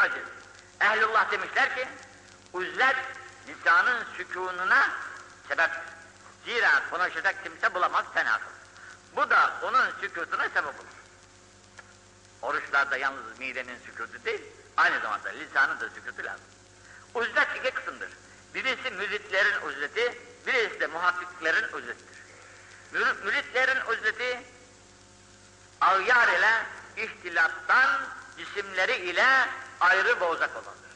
aciz. Ehlullah demişler ki, uzlet lisanın sükununa sebep. Zira konuşacak kimse bulamaz tenasül. Bu da onun sükutuna sebep olur. Oruçlarda yalnız midenin sükutu değil, aynı zamanda lisanın da sükutu lazım. Uzlet iki kısımdır. Birisi müritlerin uzleti, birisi de muhakkiklerin uzletidir. Müritlerin uzleti, avyar ile ihtilattan cisimleri ile ayrı bozak olandır.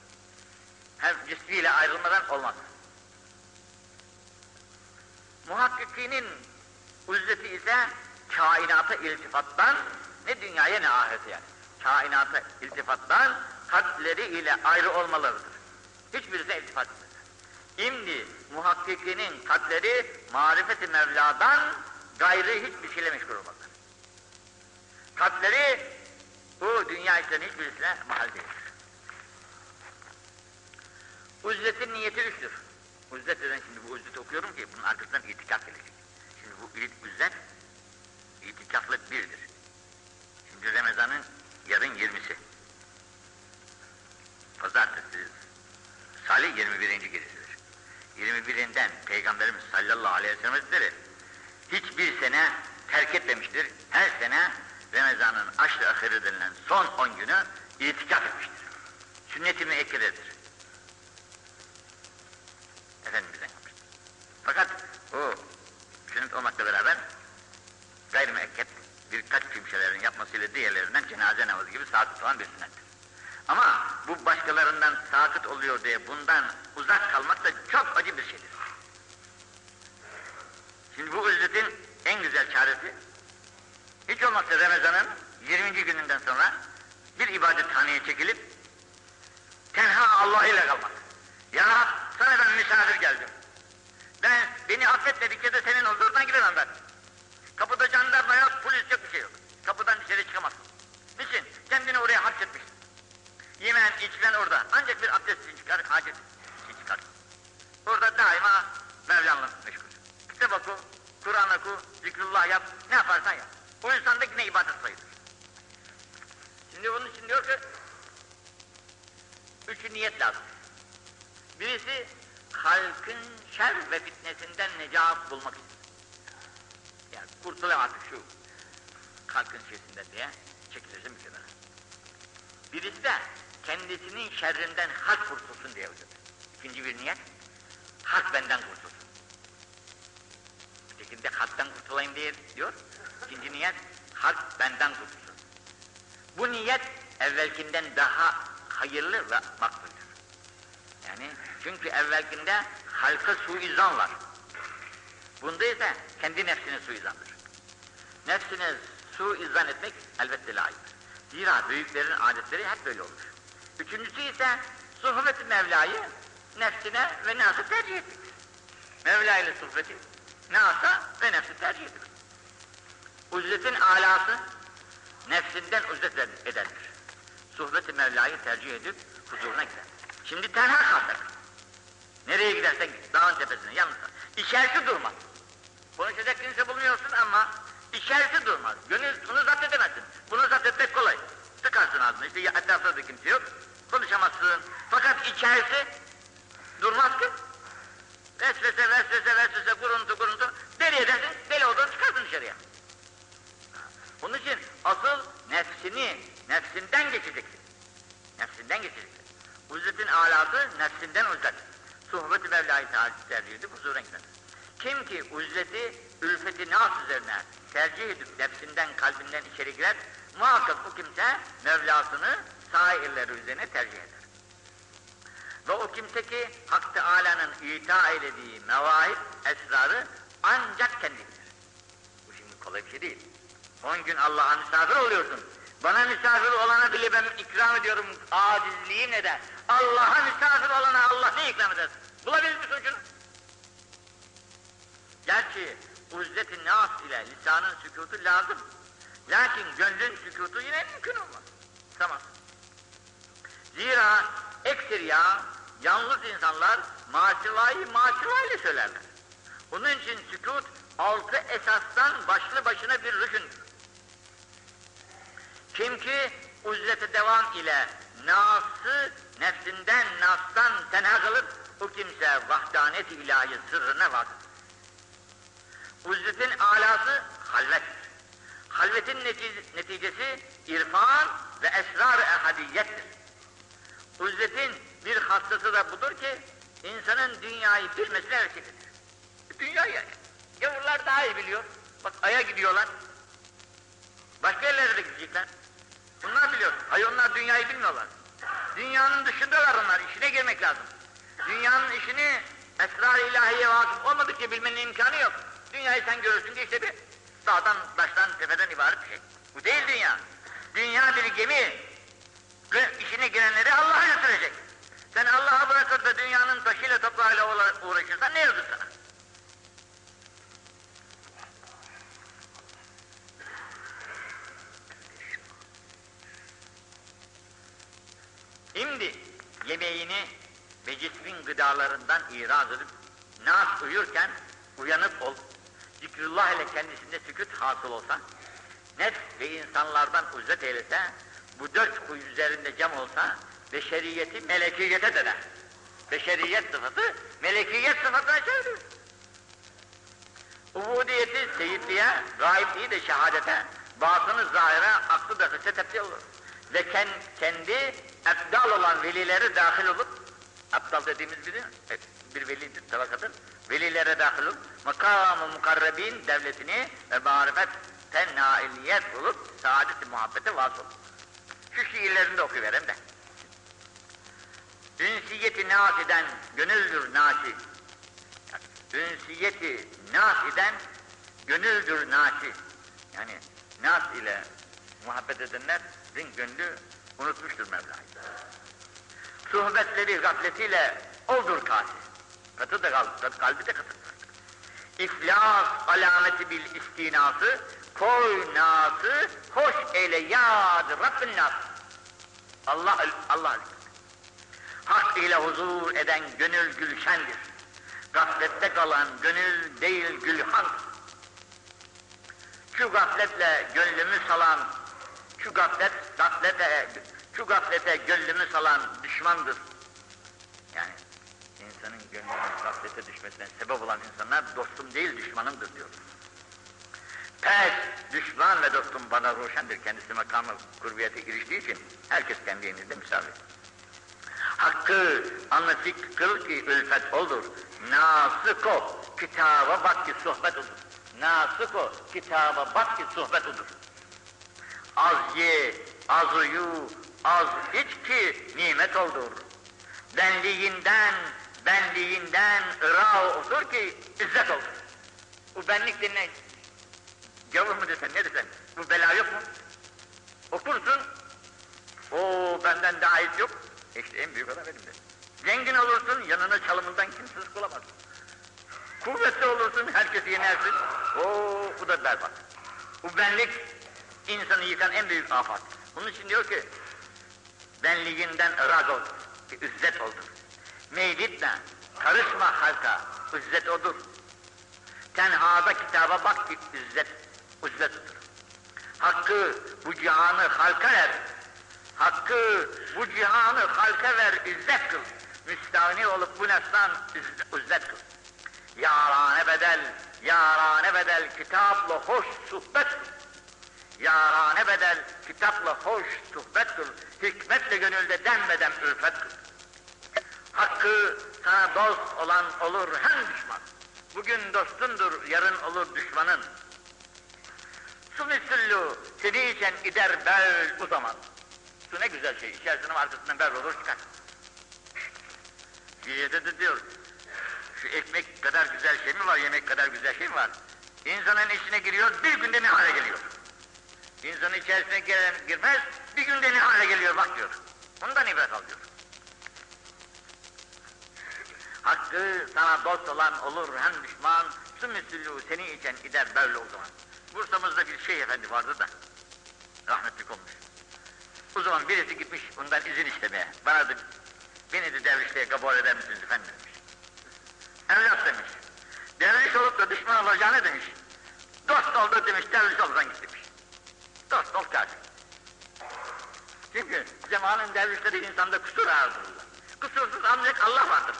Hem cismiyle ayrılmadan olmaz. Muhakkikinin uzleti ise kainata iltifattan ne dünyaya ne ahirete yani. Kainata iltifattan kalpleri ile ayrı olmalarıdır. Hiçbirisine iltifat etmez. İmdi muhakkikinin kalpleri marifeti Mevla'dan gayrı hiçbir şeyle meşgul olmazlar. Kalpleri bu dünya işlerinin hiçbirisine mahal değildir. Uzletin niyeti üçtür. Uzlet deden şimdi bu uzlet okuyorum ki bunun arkasından itikaf gelecek. Şimdi bu uzlet itikaflık birdir. Şimdi Ramazan'ın yarın 20'si. Pazartesi Salih 21. gecesidir. 21'inden Peygamberimiz sallallahu aleyhi ve sellem Hazretleri hiçbir sene terk etmemiştir. Her sene Ramazan'ın aşırı ahiri denilen son 10 günü itikaf etmiştir. Sünnet-i. Efendimiz'den yapmıştır. Fakat o sünnet olmakla beraber gayrimekked birkaç kimselerin yapmasıyla diğerlerinden cenaze namazı gibi sakıt olan bir sünnettir. Ama bu başkalarından sakıt oluyor diye bundan uzak kalmak da çok acı bir şeydir. Şimdi bu ücretin en güzel çaresi hiç olmazsa Ramazan'ın 20. gününden sonra bir ibadethaneye çekilip tenha Allah ile kalmak. Ya Rab, misafir geldim. Ben beni affetmedikçe de senin huzuruna giremem ben. Kapıda jandarma yok, polis yok bir şey yok. Kapıdan dışarı çıkamazsın. Niçin? Kendini oraya hapsetmişsin. Yemen, içmen orada. Ancak bir abdest için çıkar, hacet için çıkar. Orada daima Mevlan'la meşgul. Kitap oku, Kur'an oku, zikrullah yap, ne yaparsan yap. O insanda yine ibadet sayılır. Şimdi bunun için diyor ki, üç niyet lazım. Birisi, halkın şer ve fitnesinden necat bulmak için. Yani kurtulayım artık şu halkın şeysinden diye çekilirsin bir kenara. Birisi de kendisinin şerrinden halk kurtulsun diye hocam. İkinci bir niyet, halk benden kurtulsun. Ötekinde halktan kurtulayım diye diyor. İkinci niyet, halk benden kurtulsun. Bu niyet evvelkinden daha hayırlı ve makbuldür. Yani çünkü evvelkinde halka suizan var. Bunda ise kendi nefsine suizandır. Nefsine suizan etmek elbette layıktır. Zira büyüklerin adetleri hep böyle olur. Üçüncüsü ise sohbet-i Mevla'yı nefsine ve nasa tercih ettik. Mevla ile sohbeti nasa ve nefsi tercih edilir. Uzletin alası nefsinden uzlet edendir. Sohbet-i Mevla'yı tercih edip huzuruna gider. Şimdi tenha kalsak. Nereye gidersen git, dağın tepesine, yalnız kal. İçerisi durmaz. Konuşacak kimse bulmuyorsun ama içerisi durmaz. Gönül bunu zapt edemezsin. Bunu zapt etmek kolay. Tıkarsın ağzını, işte etrafta da kimse yok. Konuşamazsın. Fakat içerisi durmaz ki. Vesvese, vesvese, vesvese, kuruntu, kuruntu. Deli edersin, deli olduğunu çıkarsın dışarıya. Bunun için asıl nefsini, nefsinden geçeceksin. Nefsinden geçeceksin. Uzletin alası nefsinden uzlet. Sohbet-i Mevla'yı tercih edip huzura gider. Kim ki uzleti, ülfeti nas üzerine tercih edip nefsinden, kalbinden içeri girer, muhakkak bu kimse Mevlasını sairleri üzerine tercih eder. Ve o kimse ki Hak Teâlâ'nın ita eylediği mevahip, esrarı ancak kendidir. Bu şimdi kolay bir şey değil. On gün Allah'a misafir oluyorsun. Bana misafir olana bile ben ikram ediyorum acizliğim neden? Allah'a misafir olana Allah ne ikram eder? Bulabilir misin ucunu? Gerçi uzlet-i nas ile lisanın sükutu lazım. Lakin gönlün sükutu yine mümkün olmaz. Tamam. Zira ekseriya yalnız insanlar maşılayı maşılayla söylerler. Onun için sükut altı esastan başlı başına bir rükündür. Kim ki uzlete devam ile nası nefsinden, nastan tenha kılır, o kimse vahdanet-i ilahi sırrına vardır. Uzletin alası halvet. Halvetin netice- neticesi irfan ve esrar-ı ehadiyettir. Uzletin bir hastası da budur ki, insanın dünyayı bilmesine vesile. Dünyayı gavurlar daha iyi biliyor. Bak Ay'a gidiyorlar. Başka yerlere de gidecekler. Bunlar biliyor. Hayır onlar dünyayı bilmiyorlar. Dünyanın dışındalar onlar. İşine girmek lazım. Dünyanın işini esrar-ı ilahiye vakıf olmadıkça bilmenin imkanı yok. Dünyayı sen görürsün ki işte bir dağdan, taştan, tepeden ibaret bir şey. Bu değil dünya. Dünya bir gemi. İşine girenleri Allah'a götürecek. Sen Allah'a bırakır da dünyanın taşıyla toprağıyla uğra- uğraşırsan ne yazık sana? Şimdi yemeğini ve cismin gıdalarından iraz edip nas uyurken uyanık ol. Zikrullah ile kendisinde sükut hasıl olsa, nefs ve insanlardan uzet eylese, bu dört huy üzerinde cam olsa, beşeriyeti melekiyete döner. Beşeriyet sıfatı, melekiyet sıfatına çevirir. Ubudiyeti seyitliğe, gaibliği de şehadete, batını zahire, aklı da hisse tepki olur. Ve ken- kendi efdal olan velileri dahil olup, aptal dediğimiz biri, bir velidir, tabakadır. Velilere dahil olup, makam-ı mukarrebin devletini ve marifetten nailiyet bulup, saadet-i muhabbete vasıl. Şu şiirlerini de okuyuverem de. Ünsiyeti nas eden gönüldür nasi. Ünsiyeti nas eden gönüldür nasi. Yani nas ile muhabbet edenlerin gönlü unutmuştur Mevla'yı. Sohbetleri gafletiyle oldur kasi. Katı da kalbi, kalbi de katı. İflas alameti bil istinası, koy nası, hoş eyle yad Rabbin nas. Allah, Allah Hak ile huzur eden gönül gülşendir. Gaflette kalan gönül değil gülhan. Şu gafletle gönlümü salan, şu gaflet, gaflete, şu gaflete gönlümü salan düşmandır. Yani insanın gönlünün gaflete düşmesine sebep olan insanlar dostum değil düşmanımdır diyor. Pes, düşman ve dostum bana roşendir. Kendisi makamı kurbiyete giriştiği için herkes kendi elinizde misafir. Hakkı anlatık kıl ki ülfet olur. Nasık o, kitaba bak ki sohbet olur. Nasık o, kitaba bak ki sohbet olur. Az ye, az uyu, az iç ki nimet olur. Benliğinden, benliğinden ıra otur ki izzet olur. Bu benlik denilen gavur mu desen ne desen, bu bela yok mu? Okursun, o benden daha iyisi yok. İşte en büyük adam benim de. Zengin olursun, yanına çalımından kimse sıkılamaz. Kuvvetli olursun, herkesi yenersin. Oo, bu da berbat. Bu benlik insanı yıkan en büyük afat. Bunun için diyor ki, benliğinden ırak ol, ki izzet olur. Meyditme, karışma halka, izzet odur. Tenhada kitaba bak ki izzet, izzet odur. Hakkı bu cihanı halka ver, Hakkı bu cihanı halka ver, izzet kıl. Müstahni olup bu nefsan izz- izzet kıl. Yarane bedel, yarane bedel kitapla hoş sohbet kıl. Yarane bedel kitapla hoş sohbet kıl. Hikmetle gönülde denmeden ülfet kıl. Hakkı sana dost olan olur hem düşman. Bugün dostundur, yarın olur düşmanın. Su seni için gider bel o zaman. Su ne güzel şey, içerisinin arkasından bel olur çıkar. Şiirde de diyor, şu ekmek kadar güzel şey mi var, yemek kadar güzel şey mi var? İnsanın içine giriyor, bir günde ne hale geliyor? İnsanın içerisine giren, girmez, bir günde ne hale geliyor bak diyor. Ondan ibret al. Hakkı sana dost olan olur hem düşman, su müsüllü seni için gider böyle o zaman. Bursa'mızda bir şey efendi vardı da, rahmetlik olmuş. O zaman birisi gitmiş bundan izin istemeye. Bana da, beni de devrişliğe kabul eder misiniz efendim demiş. Evlat demiş. Devriş olup da düşman olacağını demiş. Dost oldu demiş, devriş olsan git demiş. Dost ol katil. Çünkü zamanın dervişleri insanda kusur aradırırlar. Kusursuz ancak Allah vardır.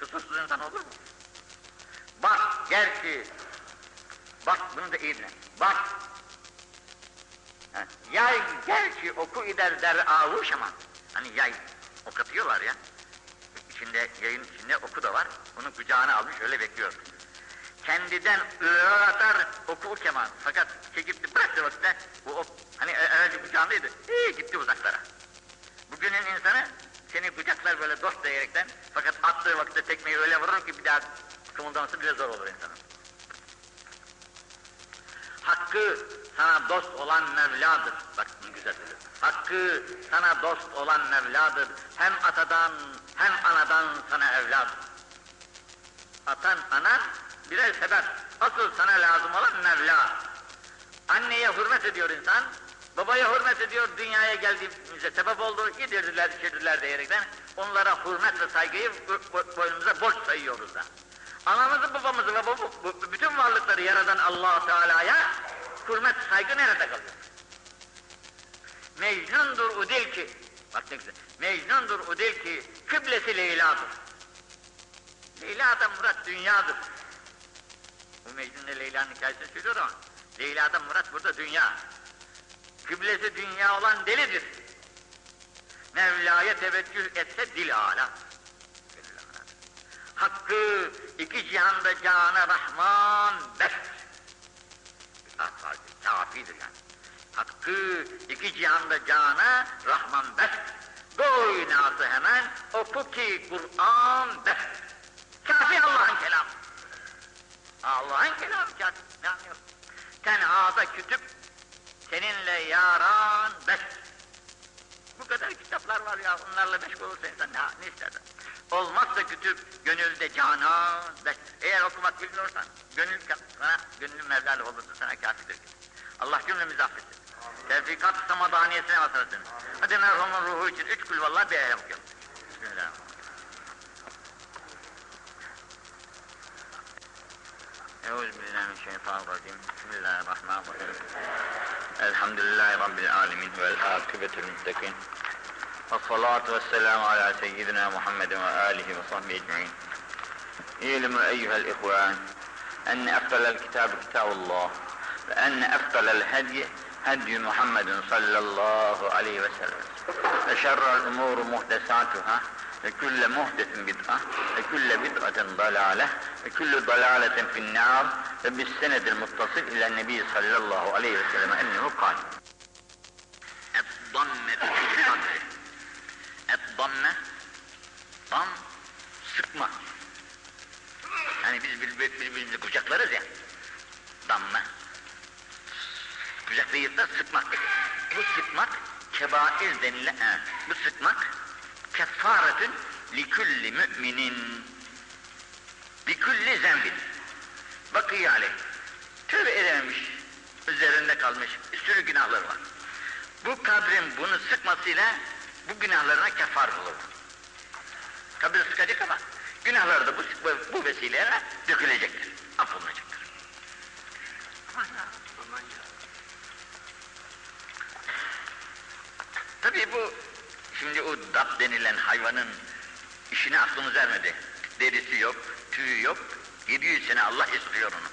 Kusursuz insan olur mu? Bak gel ki, bak bunu da iyi. Bak, yay gel ki oku ider der avuş ama. Hani yay ok atıyorlar ya. İçinde, yayın içinde oku da var. Onu kucağına almış öyle bekliyor. Kendiden ırar atar oku keman. Fakat çekip bıraktı vakitte bu ok hani evvelce kucağındaydı. İyi gitti uzaklara. Bugünün insanı seni kucaklar böyle dost diyerekten fakat attığı vakitte tekmeyi öyle vurur ki bir daha kımıldaması bile zor olur insanın. Hakkı sana dost olan Mevla'dır. Bak ne güzel söylüyor. Hakkı sana dost olan Mevla'dır. Hem atadan hem anadan sana evladır. Atan, anan birer sebep. Asıl sana lazım olan Mevla. Anneye hürmet ediyor insan, babaya hürmet ediyor, dünyaya geldiğimize sebep oldu, yedirdiler, içirdiler diyerekten onlara hürmet ve saygıyı boynumuza borç sayıyoruz da. Anamızı, babamızı ve bu, bütün varlıkları yaradan allah Teala'ya hürmet, saygı nerede kalıyor? Mecnundur udil ki, bak ne güzel, Mecnundur udil ki, kıblesi Leyla'dır. Leyla'dan murat dünyadır. Bu Mecnun'la Leyla'nın hikayesini söylüyor ama, Leyla'dan murat burada dünya. Kıblesi dünya olan delidir. Mevla'ya teveccüh etse dil ala. Hakkı iki cihanda cana Rahman bes. Kafidir yani. Hakkı iki cihanda cana Rahman bes. Doy nası hemen oku ki Kur'an bes. Kafi Allah'ın kelamı. Allah'ın kelamı kafi. Ne anlıyorsun? Tenhada kütüp seninle yaran bes. Bu kadar kitaplar var ya, onlarla meşgul olursa insan ne, ne ister? Olmazsa kütüp gönülde canan bes. Eğer okumak bilmiyorsan, gönül sana, gönlün mevlalı olursa sana kafidir. Allah cümlemizi affetsin. Tevfikat-ı samadaniyesine vasırsın. Hadi merhumun ruhu için üç kul vallahi bir ayet okuyalım. Bismillahirrahmanirrahim. أعوذ بالله من الشيطان الرجيم. بسم الله الرحمن الرحيم. الحمد لله رب العالمين والعاقبة للمتقين. والصلاة والسلام على سيدنا محمد وآله وصحبه أجمعين. اعلموا أيها الإخوان أن أفضل الكتاب كتاب الله وأن أفضل الهدي هدي محمد صلى الله عليه وسلم. وشر الأمور محدثاتها ve külle muhdesin bid'a ve külle bid'aten dalale ve külle dalaletin finnâr ve bis senedil muttasıl ile nebi sallallahu aleyhi ve sellem ennehu kal. Et-dammetu fil. Et-damme, dam, sıkma. Yani biz birbirimizi kucaklarız ya, damme. Kucaklayıp da sıkmak. Bu sıkmak, kebair denilen, e, bu sıkmak kefaretün likulli müminin bikulli zembin. Bakıyor aleyh. Tövbe edememiş. Üzerinde kalmış. Bir sürü günahları var. Bu kabrin bunu sıkmasıyla bu günahlarına kefar olur. Kabir sıkacak ama günahları da bu, bu vesileyle dökülecektir. Affolunacaktır. Tabii bu Şimdi o dap denilen hayvanın işine aklımız ermedi. Derisi yok, tüyü yok. 700 sene Allah istiyor onu.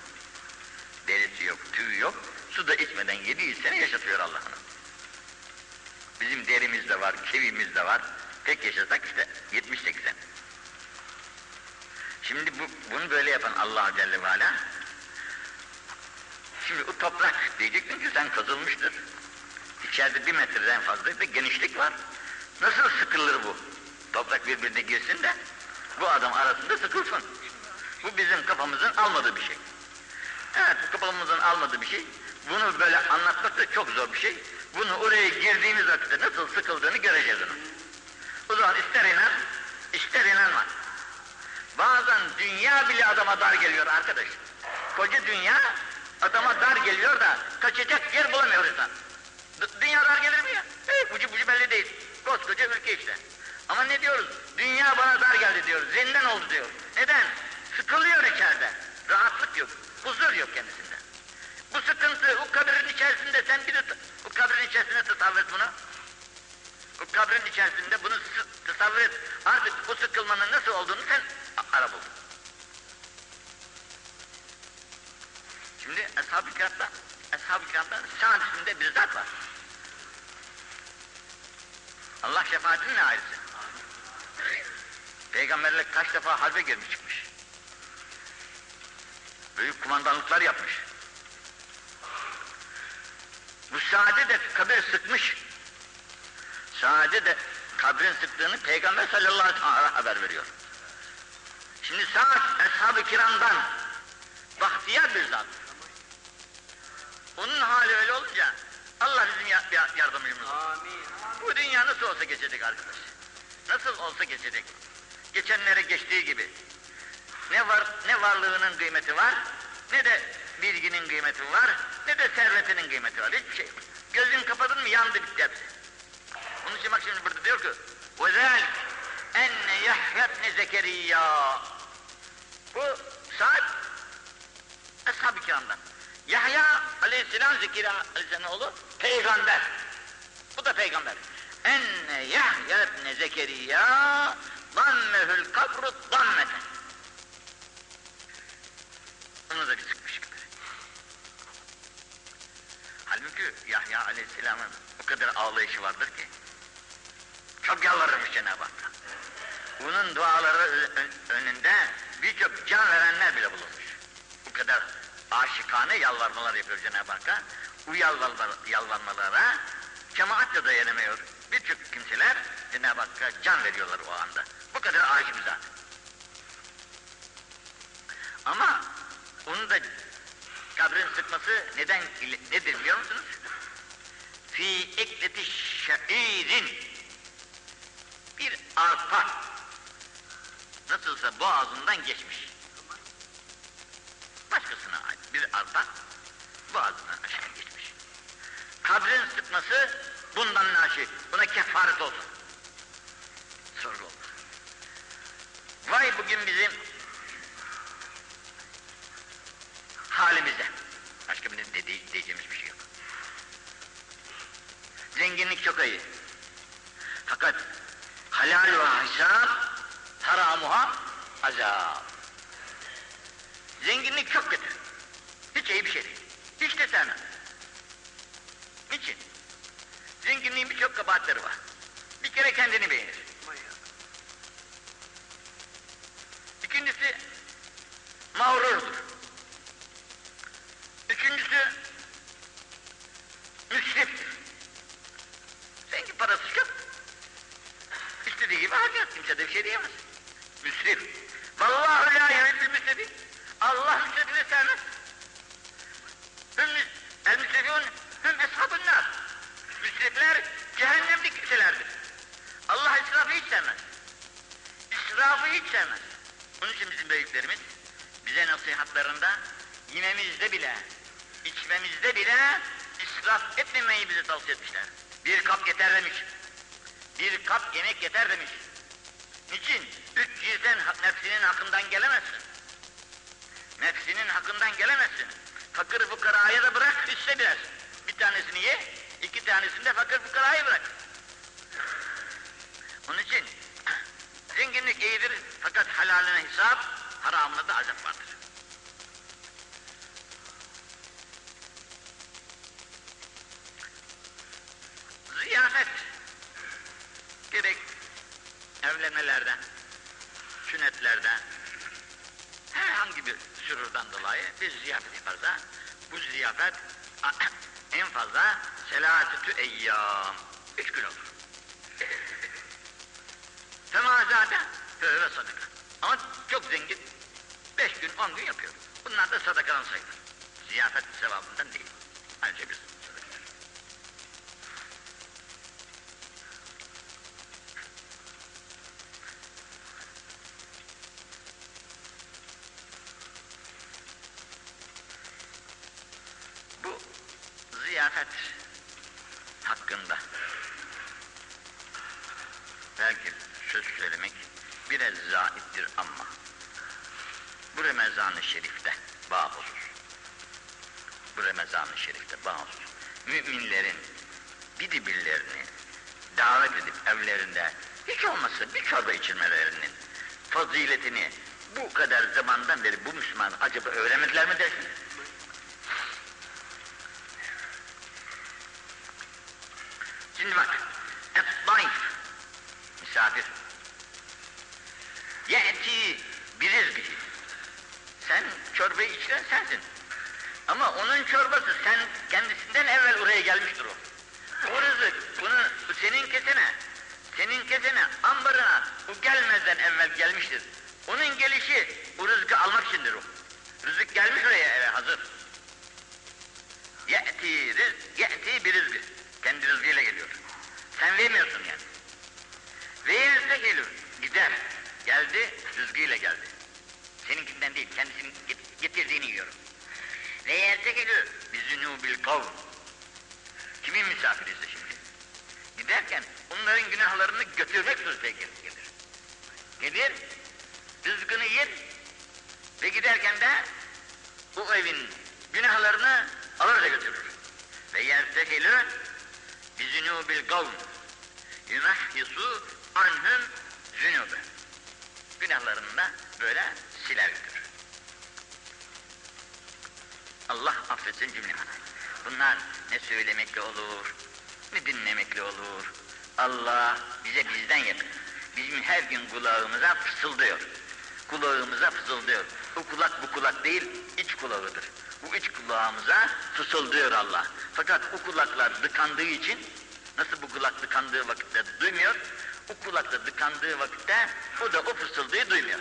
Derisi yok, tüyü yok. Su da içmeden 700 sene yaşatıyor Allah onu. Bizim derimiz de var, kevimiz de var. Tek yaşasak işte 70-80. Şimdi bu, bunu böyle yapan Allah Celle ve Ala, şimdi o toprak diyecektin ki sen kazılmıştır. İçeride bir metreden fazla bir genişlik var. Nasıl sıkılır bu? Toprak birbirine girsin de bu adam arasında sıkılsın. Bu bizim kafamızın almadığı bir şey. Evet kafamızın almadığı bir şey. Bunu böyle anlatmak da çok zor bir şey. Bunu oraya girdiğimiz vakitte nasıl sıkıldığını göreceğiz onu. O zaman ister inan, ister inanma. Bazen dünya bile adama dar geliyor arkadaş. Koca dünya adama dar geliyor da kaçacak yer bulamıyor insan. D dünya dar gelir mi ya? Hey, ucu bucu belli değil. Koskoca ülke işte. Ama ne diyoruz? Dünya bana dar geldi diyoruz. Zindan oldu diyor. Neden? Sıkılıyor içeride. Rahatlık yok. Huzur yok kendisinde. Bu sıkıntı o kabirin içerisinde sen bir de o kabirin içerisinde tasavvur et bunu. Bu kabrin içerisinde bunu tasavvur et. Artık bu sıkılmanın nasıl olduğunu sen ara bul. Şimdi Ashab-ı Kiram'da, Ashab-ı Kiram'da bir zat var. Allah şefaatinin ailesi. Peygamberlik kaç defa harbe girmiş çıkmış. Büyük kumandanlıklar yapmış. Bu Sa'd'e de kabir sıkmış. Sa'd'e de kabrin sıktığını Peygamber sallallahu aleyhi ve sellem haber veriyor. Şimdi Sa'd Ashab-ı Kiram'dan bahtiyar bir zat. Onun hali öyle olunca Allah bizim ya- ya- yardımcımız olsun. Amin. Bu dünya nasıl olsa geçecek arkadaş. Nasıl olsa geçecek. Geçenlere geçtiği gibi. Ne var ne varlığının kıymeti var, ne de bilginin kıymeti var, ne de servetinin kıymeti var. Hiçbir şey yok. Gözün kapadın mı yandı bitti hepsi. Onun için bak şimdi burada diyor ki وَذَلْكَ enne Yahya ibn Zekeriya Bu saat Ashab-ı Kiram'dan. Yahya aleyhisselam Zekeriya aleyhisselam oğlu peygamber. Bu da peygamber. Enne Yahya ibn Zekeriya dammehül kabru dammeten. Onu da bir sıkmış gibi. Halbuki Yahya aleyhisselamın o kadar ağlayışı vardır ki. Çok yalvarırmış Cenab-ı Hak'tan. Bunun duaları önünde birçok can verenler bile bulunmuş. Bu kadar aşikane yalvarmalar yapıyor Cenab-ı Hakk'a. Bu yalvarmalar, yalvarmalara cemaat de dayanamıyor. Birçok kimseler Cenab-ı Hakk'a can veriyorlar o anda. Bu kadar aşık zat. Ama onu da kabrin sıkması neden nedir biliyor musunuz? Fi ekleti şairin bir arpa nasılsa boğazından geçmiş. Boğazından aşağı geçmiş. Kabrin sıkması bundan naşi. Buna kefaret olsun. Sorgu olmaz. Vay bugün bizim halimize. Başka bir de diyeceğimiz bir şey yok. Zenginlik çok iyi. Fakat halal ve hesap haramuha azap. Zenginlik çok kötü. Hiç iyi bir şey değil. Sevmem. Niçin? Zenginliğin birçok kabahatleri var. Bir kere kendini beğenir. İkincisi mağrurdur. İsraf etmemeyi bize tavsiye etmişler. Bir kap yeter demiş. Bir kap yemek yeter demiş. Niçin? Üç ha- nefsinin hakkından gelemezsin. Nefsinin hakkından gelemezsin. Fakir fukaraya da bırak hisse biraz. Bir tanesini ye, iki tanesini de fakir fukaraya bırak. Onun için zenginlik iyidir fakat halaline hesap, haramına da azap vardır. Ziyafet gerek evlenmelerde, sünnetlerde herhangi bir sürurdan dolayı bir ziyafet yaparsa bu ziyafet en fazla selasetü eyyam üç gün olur. Temazade ve sadaka. Ama çok zengin beş gün on gün yapıyor. Bunlar da sadakadan sayılır. Ziyafet sevabından değil. Ayrıca bir Ye'ti birizgihi. Sen çorbayı içiren sensin. Ama onun çorbası sen kendisinden evvel oraya gelmiştir o. O rızık bunu senin kesene, senin kesene, ambarına bu gelmezden evvel gelmiştir. Onun gelişi bu rızkı almak içindir o. Rızık gelmiş oraya eve hazır. Ye'ti, riz, ye'ti bir rızkı. Kendi rızkıyla geliyor. Sen vermiyorsun yani. Ve yerse gelir, gider. Geldi, rızkıyla geldi. Seninkinden değil, kendisinin get- getirdiğini yiyorum. Ve yerse gelir, bizünûbil kavm. Kimin misafiriyiz de şimdi? Giderken onların günahlarını götürmek suretiyle gelir. Gelir, rızkını yer ve giderken de o evin günahlarını alır da götürür. Ve yerse gelir, bizünûbil kavm. Yunahhisu anhum zünube. Günahlarını da böyle siler götürür. Allah affetsin cümlemizi. Bunlar ne söylemekle olur, ne dinlemekle olur. Allah bize bizden yakın. Bizim her gün kulağımıza fısıldıyor. Kulağımıza fısıldıyor. Bu kulak bu kulak değil, iç kulağıdır. Bu iç kulağımıza fısıldıyor Allah. Fakat o kulaklar tıkandığı için, nasıl bu kulak tıkandığı vakitte duymuyor, o kulakta tıkandığı vakitte o da o fısıldığı duymuyor.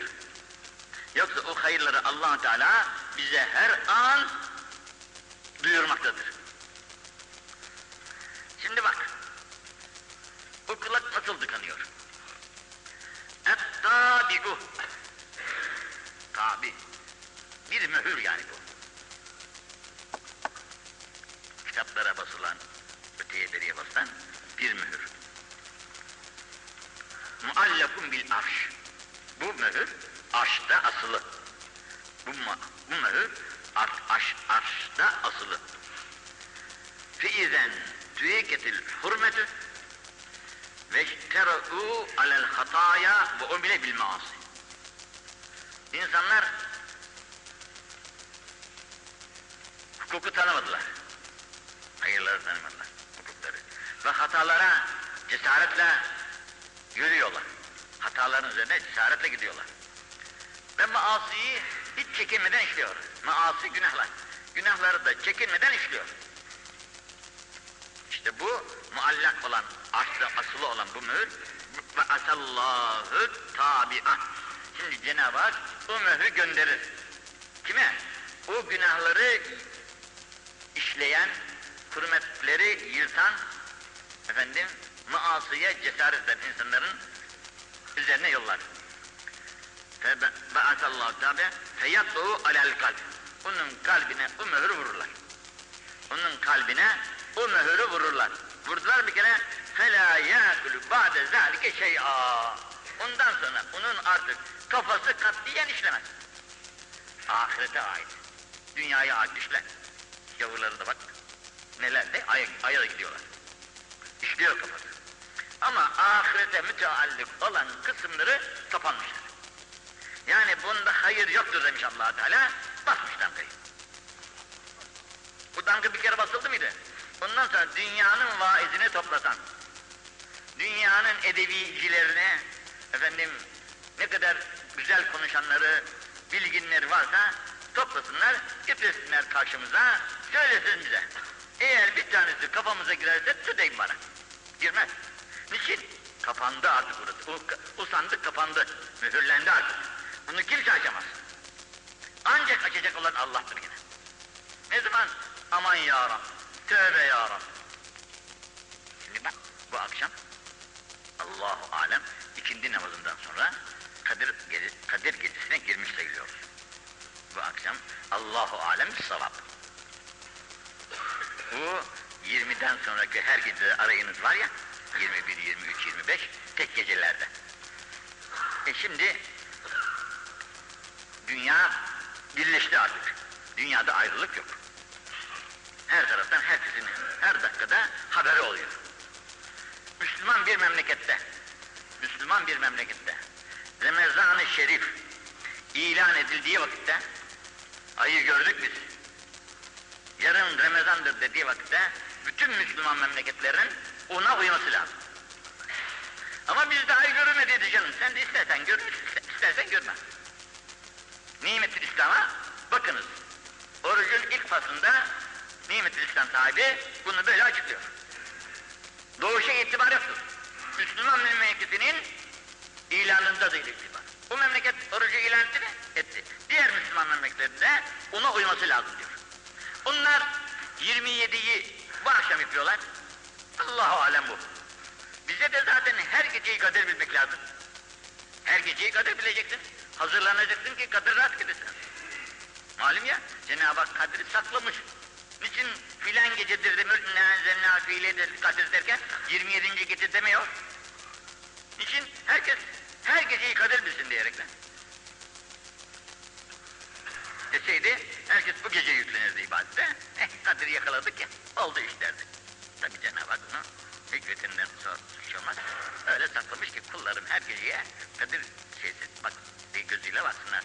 Yoksa o hayırları allah Teala bize her an duyurmaktadır. Şimdi bak, o kulak nasıl tıkanıyor? Et-tabi'u. Tabi. Bir mühür yani ve umile bil maasi. İnsanlar hukuku tanımadılar. Hayırları tanımadılar, hukukları. Ve hatalara cesaretle yürüyorlar. Hataların üzerine cesaretle gidiyorlar. Ve maasiyi hiç çekinmeden işliyor. Maasi günahlar. Günahları da çekinmeden işliyor. İşte bu muallak olan, aslı, asılı olan bu mühür ve asallahu tabi'ah. Şimdi Cenab-ı Hak o mührü gönderir. Kime? O günahları işleyen, hürmetleri yırtan, efendim, maasıya cesaret eden insanların üzerine yollar. Fe'asallahu tabi feyattuhu alel kalb. Onun kalbine o mührü vururlar. Onun kalbine o mührü vururlar. Vurdular bir kere فَلَا يَاكُلُ بَعْدَ ذَٰلِكَ شَيْئًا Ondan sonra onun artık kafası katliyen işlemez. Ahirete ait. Dünyaya ait işler. Yavruları da bak neler de aya, aya da gidiyorlar. İşliyor kafası. Ama ahirete müteallik olan kısımları kapanmıştır. Yani bunda hayır yoktur demiş allah Teala, basmış damgayı. Bu damga bir kere basıldı mıydı? Ondan sonra dünyanın vaizini toplatan, dünyanın edebicilerini, efendim ne kadar güzel konuşanları, bilginleri varsa toplasınlar, getirsinler karşımıza, söylesin bize. Eğer bir tanesi kafamıza girerse tüdeyin bana. Girmez. Niçin? Kapandı artık burası. O, o sandık kapandı. Mühürlendi artık. Bunu kimse açamaz. Ancak açacak olan Allah'tır yine. Ne zaman? Aman ya Rab. Tövbe ya Rab. Şimdi bak bu akşam Allahu alem ikindi namazından sonra Kadir, gece, Kadir gecesine girmiş sayılıyoruz. Bu akşam Allahu alem savap. Bu 20'den sonraki her gece arayınız var ya 21, 23, 25 tek gecelerde. E şimdi dünya birleşti artık. Dünyada ayrılık yok. Her taraftan herkesin her dakikada haberi oluyor. Müslüman bir memlekette, Müslüman bir memlekette Ramazan-ı Şerif ilan edildiği vakitte ayı gördük biz. Yarın Ramazan'dır dediği vakitte bütün Müslüman memleketlerin ona uyması lazım. Ama biz daha iyi görmedi canım. Sen de istersen gör, istersen görme. Nimet-ül İslam'a bakınız. Orucun ilk fasında Nimet-ül İslam sahibi bunu böyle açıklıyor. Doğuşa itibar yoktur. Müslüman memleketinin ilanında değil itibar. Bu memleket orucu ilan etti mi? Etti. Diğer Müslüman memleketlerinde ona uyması lazım diyor. Bunlar 27'yi bu akşam yapıyorlar. Allahu alem bu. Bize de zaten her geceyi kader bilmek lazım. Her geceyi kader bileceksin. Hazırlanacaksın ki kader rahat gidesin. Malum ya, Cenab-ı Hak kadri saklamış. Niçin filan gecedir de mülkünden fiiledir kadir derken 27. gece demiyor. Niçin? Herkes her geceyi kader bilsin diyerekten. Deseydi herkes bu gece yüklenirdi ibadete. Eh kaderi yakaladık ya oldu iş derdik. Tabi Cenab-ı Hak bunu hikmetinden suç olmaz. Öyle saklamış ki kullarım her geceye kadir şeysi bak bir gözüyle baksınlar.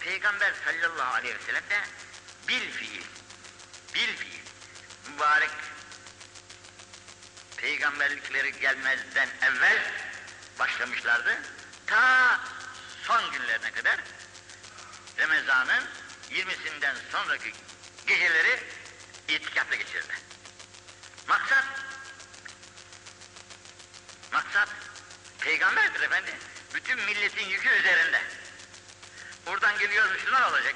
Peygamber sallallahu aleyhi ve sellem de bil fiil, bil fiil, mübarek peygamberlikleri gelmezden evvel başlamışlardı. Ta son günlerine kadar Ramazan'ın 20'sinden sonraki geceleri itikafla geçirdi. Maksat maksat peygamberdir efendi. Bütün milletin yükü üzerinde. Buradan geliyor Müslüman olacak.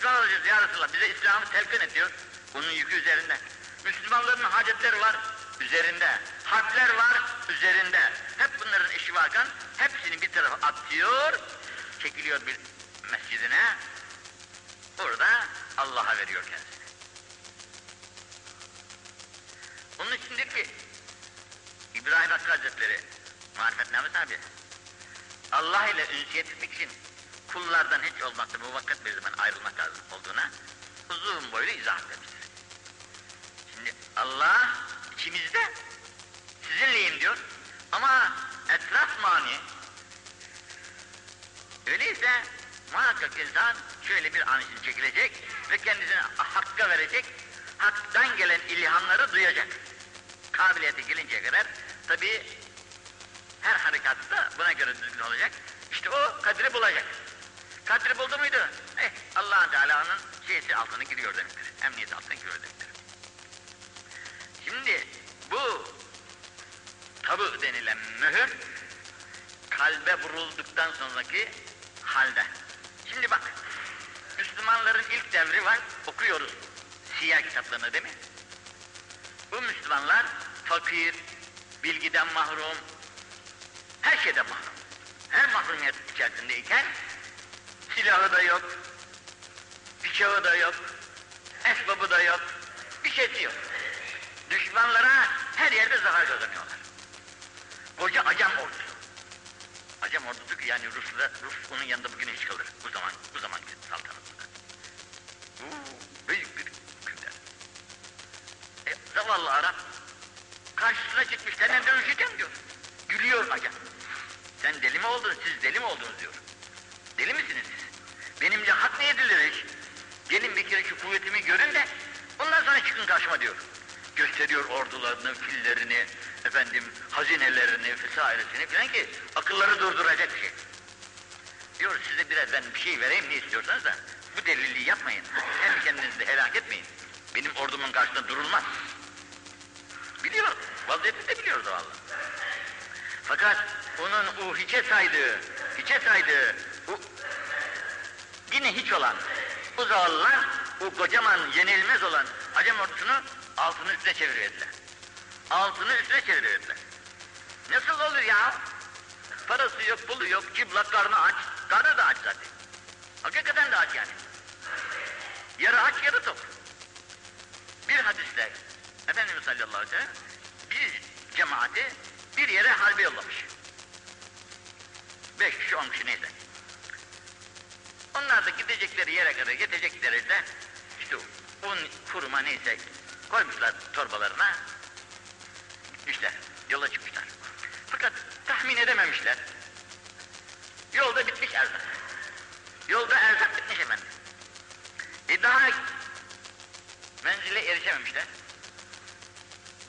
Müslüman olacağız ya Resulallah. Bize İslam'ı telkin ediyor. Bunun yükü üzerinde. Müslümanların hacetleri var üzerinde. Harpler var üzerinde. Hep bunların işi varken hepsini bir tarafa atıyor, çekiliyor bir mescidine. Orada Allah'a veriyor kendisini. Onun içindir ki İbrahim Hakkı Hazretleri marifetname tabi. Allah ile ünsiyet etmek için kullardan hiç olmakta bu vakit bir zaman ayrılmak lazım olduğuna uzun boylu izah etmiştir. Şimdi Allah içimizde sizinleyim diyor ama etraf mani. Öyleyse muhakkak insan şöyle bir an için çekilecek ve kendisine hakka verecek, haktan gelen ilhamları duyacak. Kabiliyeti gelinceye kadar tabi her harekatta buna göre düzgün olacak. İşte o kadri bulacak. Kadri buldu muydu? Eh allah Teala'nın şeysi altına giriyor demektir. Emniyeti altına giriyor demektir. Şimdi bu tabu denilen mühür kalbe vurulduktan sonraki halde. Şimdi bak Müslümanların ilk devri var okuyoruz siyah kitaplarını değil mi? Bu Müslümanlar fakir, bilgiden mahrum, her şeyden mahrum. Her mahrumiyet içerisindeyken silahı da yok, bıçağı da yok, esbabı da yok, bir şeysi yok. Düşmanlara her yerde zafer kazanıyorlar. Koca acam ordusu. Acam ordusu ki yani Rus'la, Rus onun yanında bugün hiç kalır. Bu zaman, bu zamanki saltanatında. Bu büyük bir hükümdar. E, zavallı Arap karşısına çıkmış, senden dövüşeceğim diyor. Gülüyor acam. Sen deli mi oldun, siz deli mi oldunuz diyor. Deli misiniz siz? Benimle edilir hiç? Gelin bir kere şu kuvvetimi görün de ondan sonra çıkın karşıma diyor. Gösteriyor ordularını, fillerini, efendim hazinelerini vesairesini filan ki akılları durduracak şey. Diyor size biraz ben bir şey vereyim ne istiyorsanız da bu delilliği yapmayın. Hem kendinizi de helak etmeyin. Benim ordumun karşısında durulmaz. Biliyor, vaziyetini de biliyor zavallı. Fakat onun o hiçe saydığı, hiçe saydığı, o yine hiç olan bu zavallılar o kocaman yenilmez olan Acem ordusunu altını üstüne çeviriyordular. Altını üstüne çeviriyordular. Nasıl olur ya? Parası yok, pulu yok, çıplak karnı aç. Karnı da aç zaten. Hakikaten de aç yani. Yarı aç, yarı tok. Bir hadiste Efendimiz sallallahu aleyhi ve sellem bir cemaati bir yere harbe yollamış. Beş kişi, on kişi neyse. Onlar da gidecekleri yere kadar yetecekleri de işte un, kuruma neyse koymuşlar torbalarına. Gitmişler, yola çıkmışlar. Fakat tahmin edememişler. Yolda bitmiş erzak. Yolda erzak bitmiş efendim. E daha menzile erişememişler.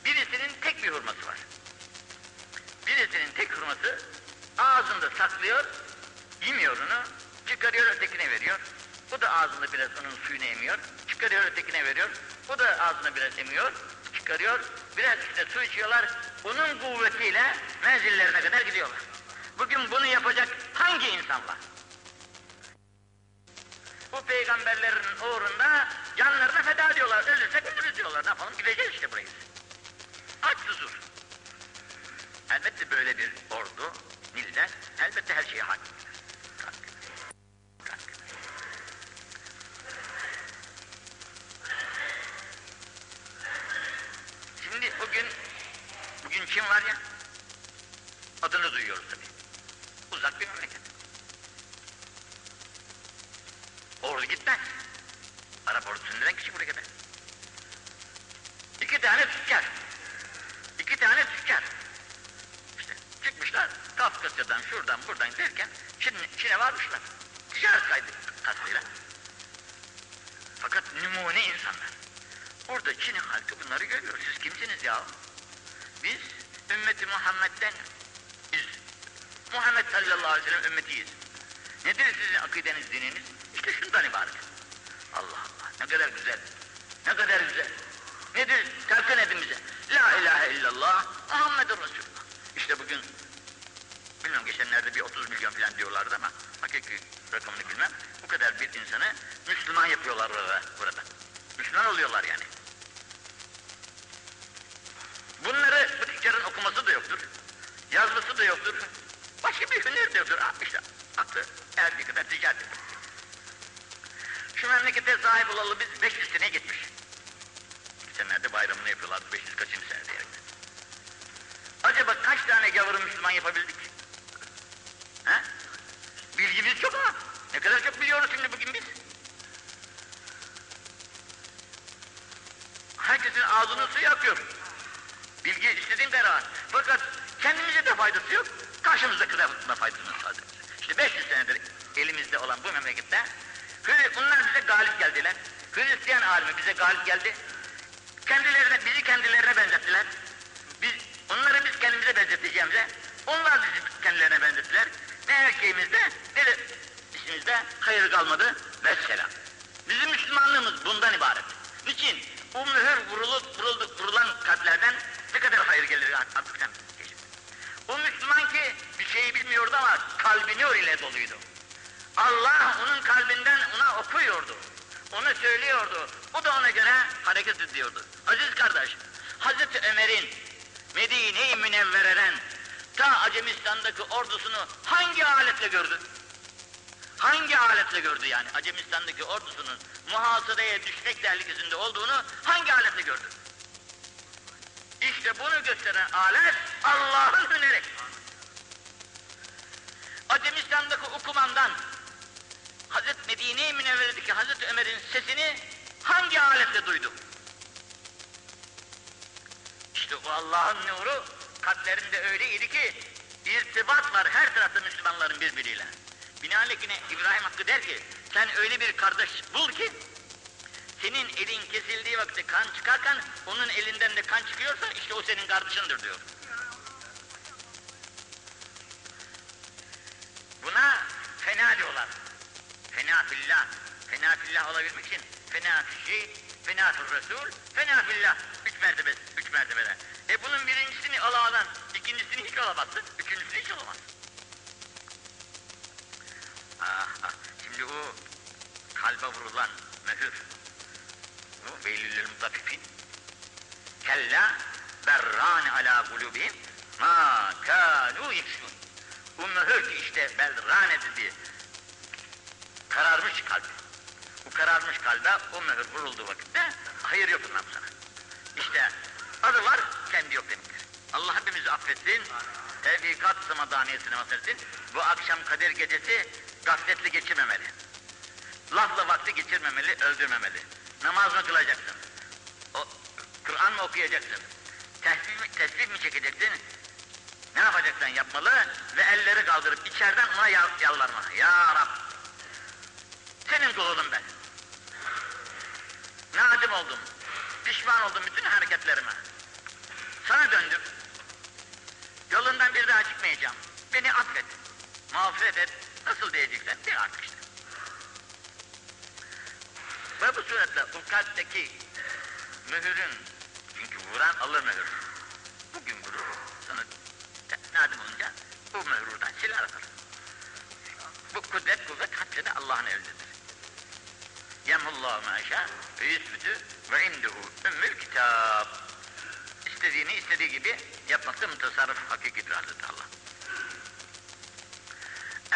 Birisinin tek bir hurması var. Birisinin tek hurması ağzında saklıyor, yemiyor onu, çıkarıyor ötekine veriyor. O da ağzında biraz onun suyunu emiyor, çıkarıyor ötekine veriyor. O da ağzına biraz emiyor, çıkarıyor. Biraz işte su içiyorlar. Onun kuvvetiyle menzillerine kadar gidiyorlar. Bugün bunu yapacak hangi insan var? Bu peygamberlerin uğrunda canlarını feda ediyorlar. Ölürsek ölürüz diyorlar. Ne yapalım? Gideceğiz işte burayı. Aç susur. Elbette böyle bir ordu Nil'de elbette her şeye. Hakim. Hakim. Şimdi bugün Çin var ya adını duyuyoruz tabii. Uzak bir memleket. Ordu gitmez. Arap ordusu neden kişi buraya kadar? İki tane tüccar. İki tane tüccar. İşte çıkmışlar Kafkasya'dan şuradan buradan derken Çin, Çin'e varmışlar. Ticaret kaydı kastıyla. Fakat numune insanlar. Burada Çin halkı bunları görüyor. Siz kimsiniz ya? Biz ümmeti Muhammed'den Muhammed sallallahu aleyhi ve sellem ümmetiyiz. Nedir sizin akideniz, dininiz? İşte şundan ibaret. Allah Allah ne kadar güzel. Ne kadar güzel. Nedir? Telkin edin bize. La ilahe illallah Muhammedur Resulullah. İşte bugün bilmem geçenlerde bir 30 milyon falan diyorlardı ama hakiki rakamını bilmem. Bu kadar bir insanı Müslüman yapıyorlar burada. Müslüman oluyorlar yani. Bunları bu tüccarın okuması da yoktur. Yazması da yoktur. Başka bir hüner de yoktur. Ah, işte aklı erdiği kadar ticaret yapıyor. Şu olalı biz 500 sene gitmiş. Geçenlerde bayramını yapıyorlardı 500 kaçıncı sene diyerek. Acaba kaç tane gavuru Müslüman yapabildik? He? Bilgimiz çok ama ne kadar çok biliyoruz şimdi bugün biz. Herkesin ağzının suyu akıyor. Bilgi istediğin kadar var. Fakat kendimize de faydası yok, karşımızdakine faydasını sadece. İşte 500 senedir elimizde olan bu memlekette Hri- bunlar bize galip geldiler. Hristiyan alimi bize galip geldi. Kendilerine, bizi kendilerine benzettiler. Biz, onları biz kendimize benzeteceğimize, onlar bizi kendilerine benzettiler. Ne erkeğimizde ne de işimizde hayır kalmadı. Vesselam. Bizim Müslümanlığımız bundan ibaret. Niçin? Bu mühür vurulup vuruldu, vurulan kalplerden ne kadar hayır gelir artık sen çeşit. O Müslüman ki bir şeyi bilmiyordu ama kalbi nur ile doluydu. Allah onun kalbinden ona okuyordu. Onu söylüyordu. O da ona göre hareket ediyordu. Aziz kardeş, Hazreti Ömer'in Medine-i Münevvere'den ta Acemistan'daki ordusunu hangi aletle gördü? Hangi aletle gördü yani? Acemistan'daki ordusunun muhasaraya düşmek tehlikesinde olduğunu hangi aletle gördü? İşte bunu gösteren alet Allah'ın hüneri. Acemistan'daki okumandan Hazreti Medine-i Münevvere'deki Hazreti Ömer'in sesini hangi aletle duydu? İşte o Allah'ın nuru kalplerinde öyleydi ki irtibat var her tarafta Müslümanların birbiriyle. Binaenaleyh İbrahim Hakkı der ki sen öyle bir kardeş bul ki senin elin kesildiği vakti kan çıkarken onun elinden de kan çıkıyorsa işte o senin kardeşindir diyor. Buna fena diyorlar. Fena fillah. Fena fillah olabilmek için fena şey, fena fil Resul, fena fillah. Üç mertebe, üç mertebeden. E bunun birincisini alamadan, ikincisini hiç alamazsın, üçüncüsünü hiç alamazsın. Ah, ah. Şimdi o kalbe vurulan mühür, bu veylülül mutaffifin. Kella berran ala kulubihim ma kanu yekşun. Bu mühür ki işte berran edildi. Kararmış kalp. Bu kararmış kalbe o mühür vurulduğu vakitte hayır yok bundan sana. İşte adı var, kendi yok demektir. Allah hepimizi affetsin. Tevfikat samadaniyesine vasırsın. Bu akşam Kadir gecesi gafletli geçirmemeli. Lafla vakti geçirmemeli, öldürmemeli. Namaz mı kılacaksın? O, Kur'an mı okuyacaksın? Tesbih tesbih mi çekeceksin? Ne yapacaksan yapmalı ve elleri kaldırıp içeriden ona yal- yalvarma. Ya Rab, senin kulunum ben. Nadim oldum, pişman oldum bütün hareketlerime. Sana döndüm. Yolundan bir daha çıkmayacağım. Beni affet, mağfiret et. Nasıl diyeceksen de artık işte. Ve bu suretle o kalpteki mühürün, çünkü vuran alır mühür. Bugün vurur, sonra nadim olunca bu mühür buradan siler alır. Bu kudret kuvvet hepsi Allah'ın elindedir. Yemullahu meşâ ve yüsbütü ve induhu ümmül kitap. İstediğini istediği gibi yapmakta mutasarrıf hakikidir Hazreti Allah.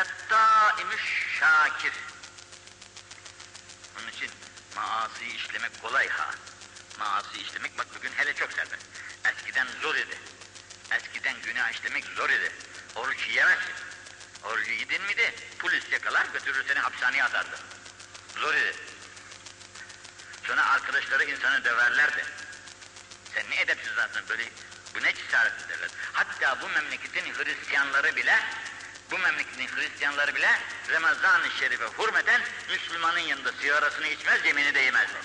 Et-taimüş şakir. Onun için maasi işlemek kolay ha. Maasi işlemek bak bugün hele çok serbest. Eskiden zor idi. Eskiden günah işlemek zor idi. Oruç yiyemezsin. Orucu yedin miydi polis yakalar götürür seni hapishaneye atardı. Zor idi. Sonra arkadaşları insanı döverlerdi. Sen ne edepsiz zaten böyle bu ne cesaret derler. Hatta bu memleketin Hristiyanları bile bu memleketin Hristiyanları bile Ramazan-ı Şerif'e hürmeten Müslümanın yanında sigarasını içmez, yemini de yemezler.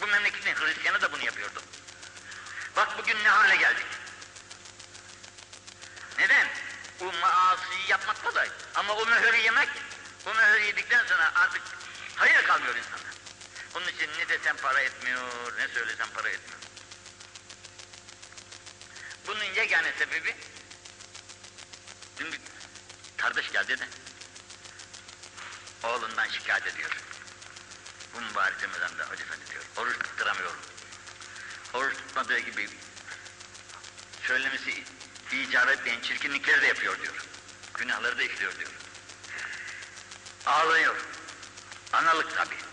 Bu memleketin Hristiyanı da bunu yapıyordu. Bak bugün ne hale geldik. Neden? O maasiyi yapmak kolay. Ama o mühürü yemek, o mühürü yedikten sonra artık hayır kalmıyor insana. Onun için ne desem para etmiyor, ne söylesem para etmiyor. Bunun yegane sebebi, dün bir kardeş geldi de, oğlundan şikayet ediyor. Bu mübarek Ramazan'da Hoca Efendi diyor, oruç tutturamıyorum. Oruç tutmadığı gibi söylemesi icap etmeyen çirkinlikleri de yapıyor diyor. Günahları da işliyor diyor. Ağlıyor. Analık tabi.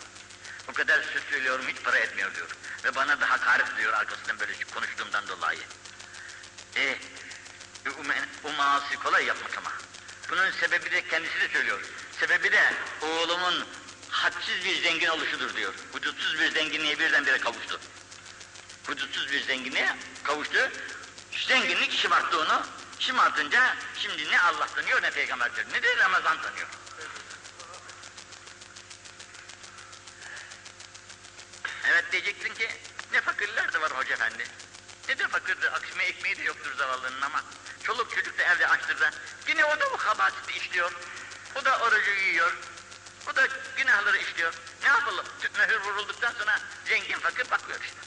O kadar söz söylüyorum hiç para etmiyor diyor. Ve bana da hakaret diyor arkasından böyle konuştuğumdan dolayı. E, o maasi kolay yapmak ama. Bunun sebebi de kendisi de söylüyor. Sebebi de oğlumun hadsiz bir zengin oluşudur diyor. Hudutsuz bir zenginliğe birdenbire kavuştu. Hudutsuz bir zenginliğe kavuştu. Zenginlik şımarttı onu. Şımartınca şimdi ne Allah tanıyor ne peygamber tanıyor ne de Ramazan tanıyor. Var hoca efendi. Ne de fakirdir, akşama ekmeği de yoktur zavallının ama çoluk çocuk da evde açtır da yine o da bu kabahati işliyor. O da orucu yiyor. O da günahları işliyor. Ne yapalım? Mühür vurulduktan sonra zengin fakir bakıyor işte.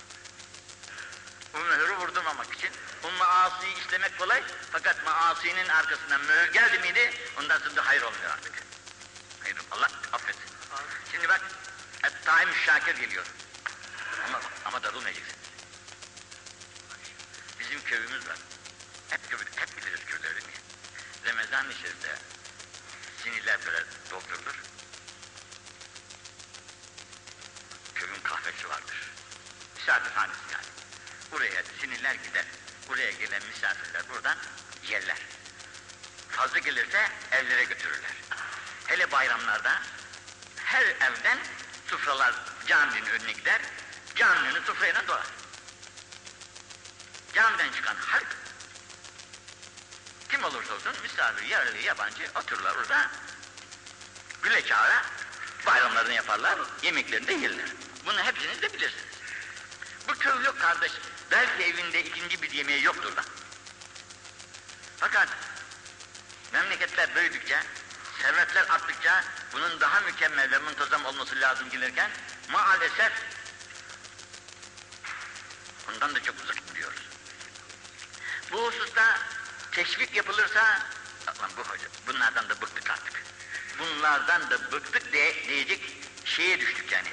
Bu mühürü vurdurmamak için bu maasiyi işlemek kolay fakat maasinin arkasından mühür geldi miydi ondan sonra da hayır olmuyor artık. Hayır Allah affetsin. Şimdi bak Et-Taim Şakir geliyor. Ama, ama darılmayacaksın. Köyümüz var. Hep, köy, hep biliriz köylerini. Ramazan-ı Şerif'te sinirler böyle doldurulur. Köyün kahvesi vardır. Misafirhanesi yani. Buraya sinirler gider. Buraya gelen misafirler buradan yerler. Fazla gelirse evlere götürürler. Hele bayramlarda her evden sufralar caminin önüne gider. Caminin sufrayla dolar. Camiden çıkan halk kim olursa olsun misafir, yerli, yabancı otururlar orada güle çağıra bayramlarını yaparlar, yemeklerini de yerler. Bunu hepsiniz de bilirsiniz. Bu köylü kardeş belki evinde ikinci bir yemeği yoktur da. Fakat memleketler büyüdükçe, servetler arttıkça bunun daha mükemmel ve muntazam olması lazım gelirken maalesef bundan da çok. Bu hususta teşvik yapılırsa lan bu hoca bunlardan da bıktık artık. Bunlardan da bıktık diye diyecek şeye düştük yani.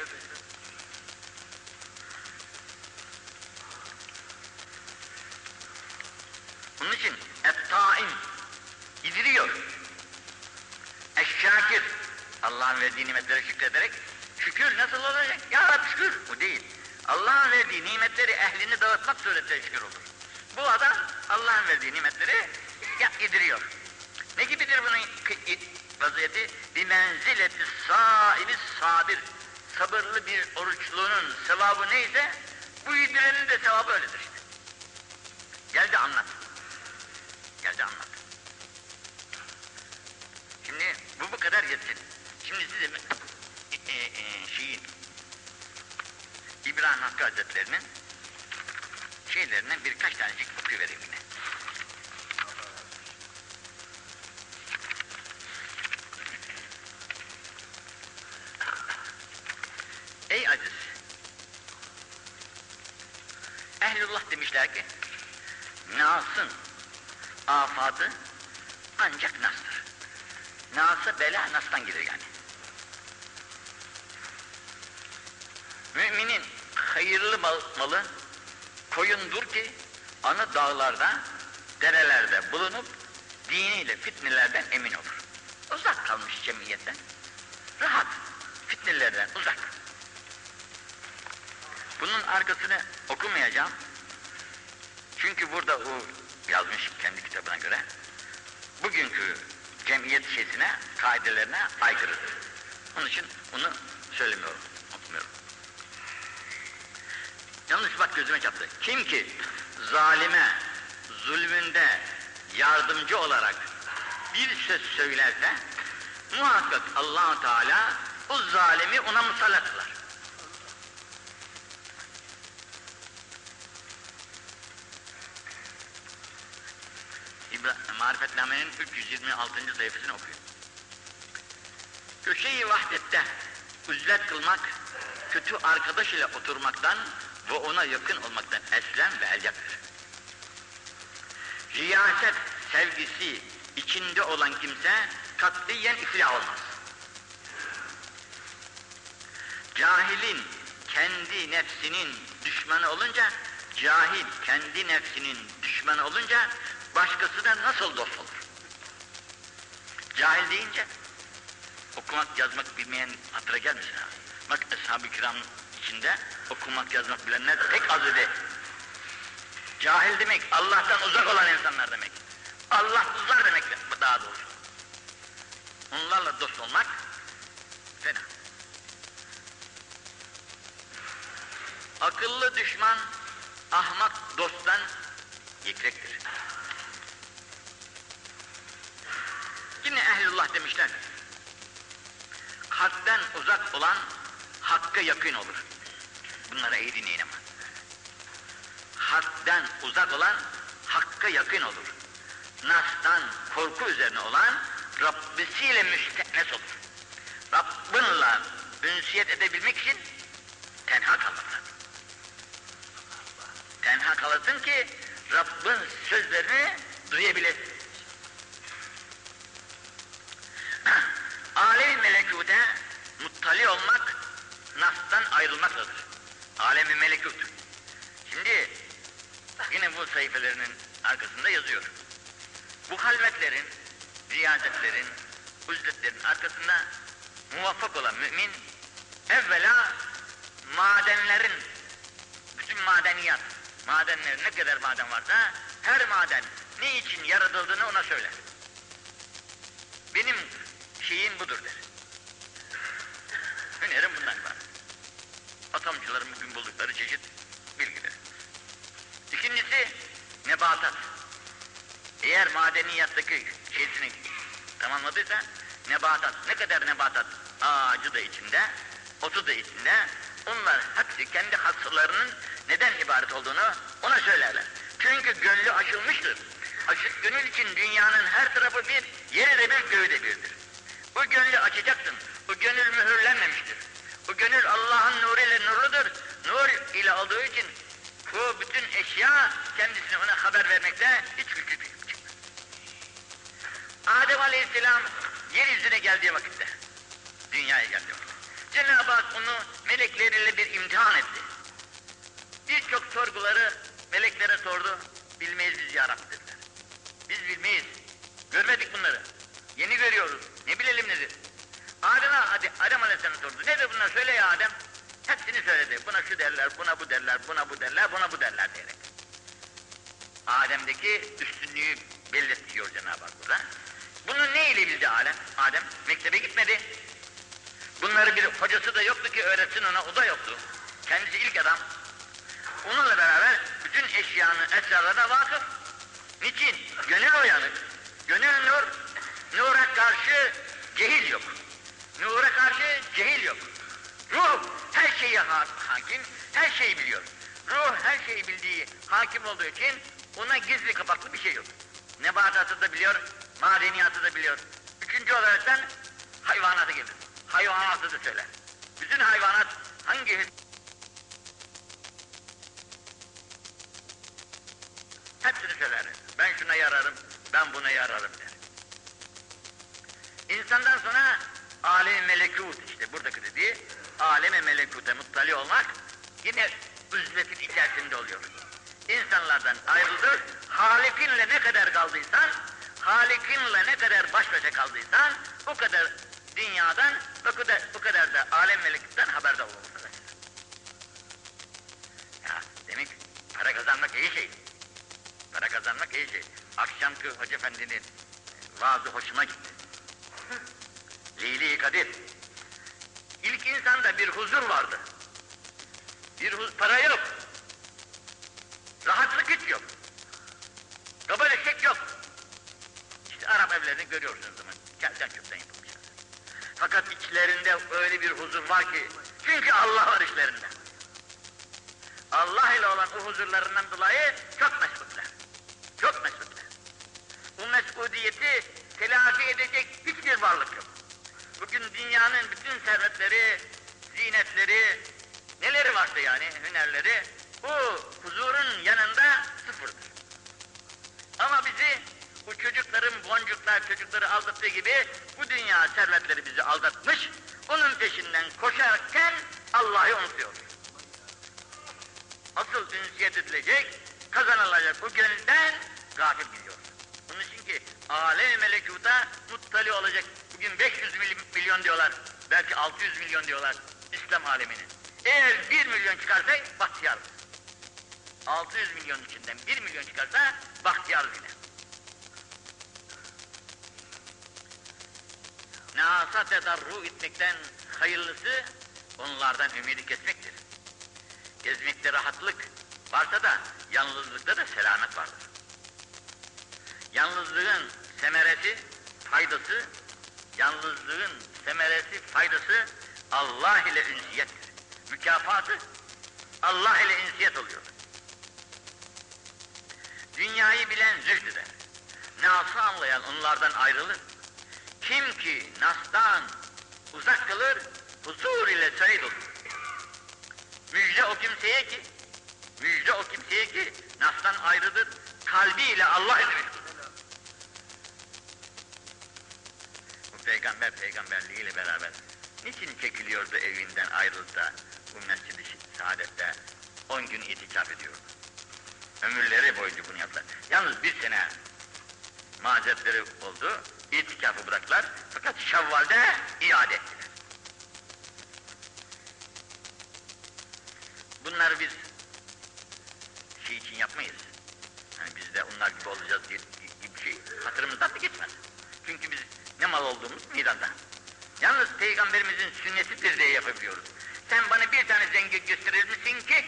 Onun için et-taim yediriyor. Eşşakir Allah'ın verdiği nimetlere şükrederek şükür nasıl olacak? Ya Rabbi şükür. Bu değil. Allah'ın verdiği nimetleri ehlini dağıtmak suretiyle şükür olur. Bu adam Allah'ın verdiği nimetleri ya, idiriyor. Ne gibidir bunun vaziyeti? Bir menzileti saimi sabir. Sabırlı bir oruçluğunun sevabı neyse bu yedirenin de sevabı öyledir işte. Gel de anlat. Gel de anlat. Şimdi bu bu kadar yetsin. Şimdi size ee, e, e, şeyi İbrahim Hakkı Hazretleri'nin şeylerinden birkaç tanecik okuyuvereyim yine. Ey aziz! Ehlullah demişler ki, Nas'ın afatı ancak Nas'tır. Nas'a bela Nas'tan gelir yani. Müminin hayırlı mal, malı koyundur ki anı dağlarda, derelerde bulunup diniyle fitnelerden emin olur. Uzak kalmış cemiyetten. Rahat. Fitnelerden uzak. Bunun arkasını okumayacağım. Çünkü burada o yazmış kendi kitabına göre. Bugünkü cemiyet şeysine, kaidelerine aykırıdır. Onun için bunu söylemiyorum, Yalnız bak gözüme çarptı. Kim ki zalime, zulmünde yardımcı olarak bir söz söylerse muhakkak allah Teala o zalimi ona musallat kılar. Marifetname'nin 326. sayfasını okuyun. Köşeyi vahdette üzlet kılmak, kötü arkadaş ile oturmaktan ve ona yakın olmaktan eslem ve elcaktır. Riyaset sevgisi içinde olan kimse katiyen iflah olmaz. Cahilin kendi nefsinin düşmanı olunca, cahil kendi nefsinin düşmanı olunca başkası da nasıl dost olur? Cahil deyince okumak yazmak bilmeyen hatıra gelmesin ha. Bak Ashab-ı Kiram içinde okumak yazmak bilenler pek az idi. Cahil demek Allah'tan uzak olan insanlar demek. Allahsızlar demek daha doğrusu. Onlarla dost olmak fena. Akıllı düşman ahmak dosttan yüksektir. Yine ehlullah demişler. Kalpten uzak olan hakka yakın olur. Bunlara iyi dinleyin ama. Hak'tan uzak olan hakka yakın olur. Nas'tan korku üzerine olan Rabbisiyle müstehnes olur. Rabbinle ünsiyet edebilmek için tenha lazım. Tenha kalasın ki Rabbin sözlerini duyabilesin. Alem-i melekute muttali olmak nas'tan ayrılmaktadır. Alem-i melekut. Şimdi yine bu sayfalarının arkasında yazıyor. Bu halvetlerin, riyazetlerin, uzletlerin arkasında muvaffak olan mümin evvela madenlerin bütün madeniyat, madenler ne kadar maden varsa her maden ne için yaratıldığını ona söyler. Benim şeyim budur der. Önerim bundan var. Atomcuların bugün buldukları çeşit bilgiler. İkincisi nebatat. Eğer madeniyattaki şeysini tamamladıysa nebatat. Ne kadar nebatat? Ağacı da içinde, otu da içinde. Onlar hepsi kendi hassalarının neden ibaret olduğunu ona söylerler. Çünkü gönlü açılmıştır. Açık gönül için dünyanın her tarafı bir, yeri de bir, göğü de birdir. Bu gönlü açacaksın. Bu gönül mühürlenmemiştir. Bu gönül Allah'ın nuruyla nurludur. Nur ile olduğu için bu bütün eşya kendisine ona haber vermekte hiç güçlük yok. Adem Aleyhisselam yeryüzüne geldiği vakitte, dünyaya geldiği vakitte, Cenab-ı Hak onu melekleriyle bir imtihan etti. Birçok sorguları meleklere sordu, bilmeyiz biz ya Rabbi dediler. Biz bilmeyiz, görmedik bunları, yeni görüyoruz, ne bilelim nedir? Adem'e, hadi Adem Aleyhisselam sordu, nedir bunlar söyle ya Adem? Hepsini söyledi, buna şu derler, buna bu derler, buna bu derler, buna bu derler diyerek. Adem'deki üstünlüğü belirtiyor Cenab-ı Hak burada. Bunu ne ile bildi Adem? Adem mektebe gitmedi. Bunları bir hocası da yoktu ki öğretsin ona, o da yoktu. Kendisi ilk adam. Onunla beraber bütün eşyanın esrarlarına vakıf. Niçin? Gönül uyanık. Gönül nur. Nura karşı cehil yok. Nura karşı cehil yok. Ruh her şeye ha- hakim, Her şeyi biliyor. Ruh her şeyi bildiği, hakim olduğu için ona gizli kapaklı bir şey yok. Nebatatı da biliyor, madeniyatı da biliyor. Üçüncü olaraktan hayvanatı gelir. Hayvanatı da söyler. Bütün hayvanat hangi Hepsini söyler. Ben şuna yararım, ben buna yararım der. İnsandan sonra alem melekut işte buradaki dediği aleme melekuta muttali olmak yine üzletin içerisinde oluyor. İnsanlardan ayrılır, Halikinle ne kadar kaldıysan, Halikinle ne kadar baş başa kaldıysan, o kadar dünyadan, o kadar, o kadar da alem melekutten haberdar olursun. Ya demek para kazanmak iyi şey. Para kazanmak iyi şey. Akşamki Hoca Efendi'nin vaazı hoşuma gitti. Leyli Kadir. İlk insanda bir huzur vardı. Bir huz para yok. Rahatlık hiç yok. Kabaleşek yok. İşte Arap evlerini görüyorsunuz zaman. Kelden çöpten yapılmış. Fakat içlerinde öyle bir huzur var ki, çünkü Allah var içlerinde. Allah ile olan o huzurlarından dolayı çok mesutlar. Çok mesutlar. Bu mesudiyeti telafi edecek hiçbir varlık yok. Bugün dünyanın bütün servetleri, zinetleri, neleri varsa yani hünerleri, bu huzurun yanında sıfırdır. Ama bizi bu çocukların boncuklar çocukları aldattığı gibi bu dünya servetleri bizi aldatmış, onun peşinden koşarken Allah'ı unutuyoruz. Asıl ünsiyet edilecek, kazanılacak bu gönülden gafil gidiyor. Bunun için ki alem melekuta muttali olacak. Bugün 500 milyon diyorlar, belki 600 milyon diyorlar İslam aleminin. Eğer 1 milyon çıkarsa bahtiyarız. 600 milyon içinden 1 milyon çıkarsa bahtiyarız yine. Nasa tedarru etmekten hayırlısı onlardan ümidi kesmektir. Gezmekte rahatlık varsa da yalnızlıkta da selamet vardır. Yalnızlığın semeresi, faydası, yalnızlığın semeresi, faydası Allah ile ünsiyettir. Mükafatı Allah ile ünsiyet oluyor. Dünyayı bilen zühd eder. Nas'ı anlayan onlardan ayrılır. Kim ki Nas'tan uzak kalır, huzur ile sayid olur. Müjde o kimseye ki, müjde o kimseye ki Nas'tan ayrıdır, kalbiyle Allah ile meşgul. Bu peygamber peygamberliğiyle beraber niçin çekiliyordu evinden ayrılıp da bu mescid-i saadette 10 gün itikaf ediyordu? Ömürleri boyunca bunu yaptılar. Yalnız bir sene mazeretleri oldu, itikafı bıraktılar fakat Şevval'de iade ettiler. Bunları biz şey için yapmayız. Hani biz de onlar gibi olacağız diye gibi şey hatırımızdan da geçmez. Çünkü biz ne mal olduğumuz meydanda. Yalnız peygamberimizin sünnetidir diye yapabiliyoruz. Sen bana bir tane zengin gösterir misin ki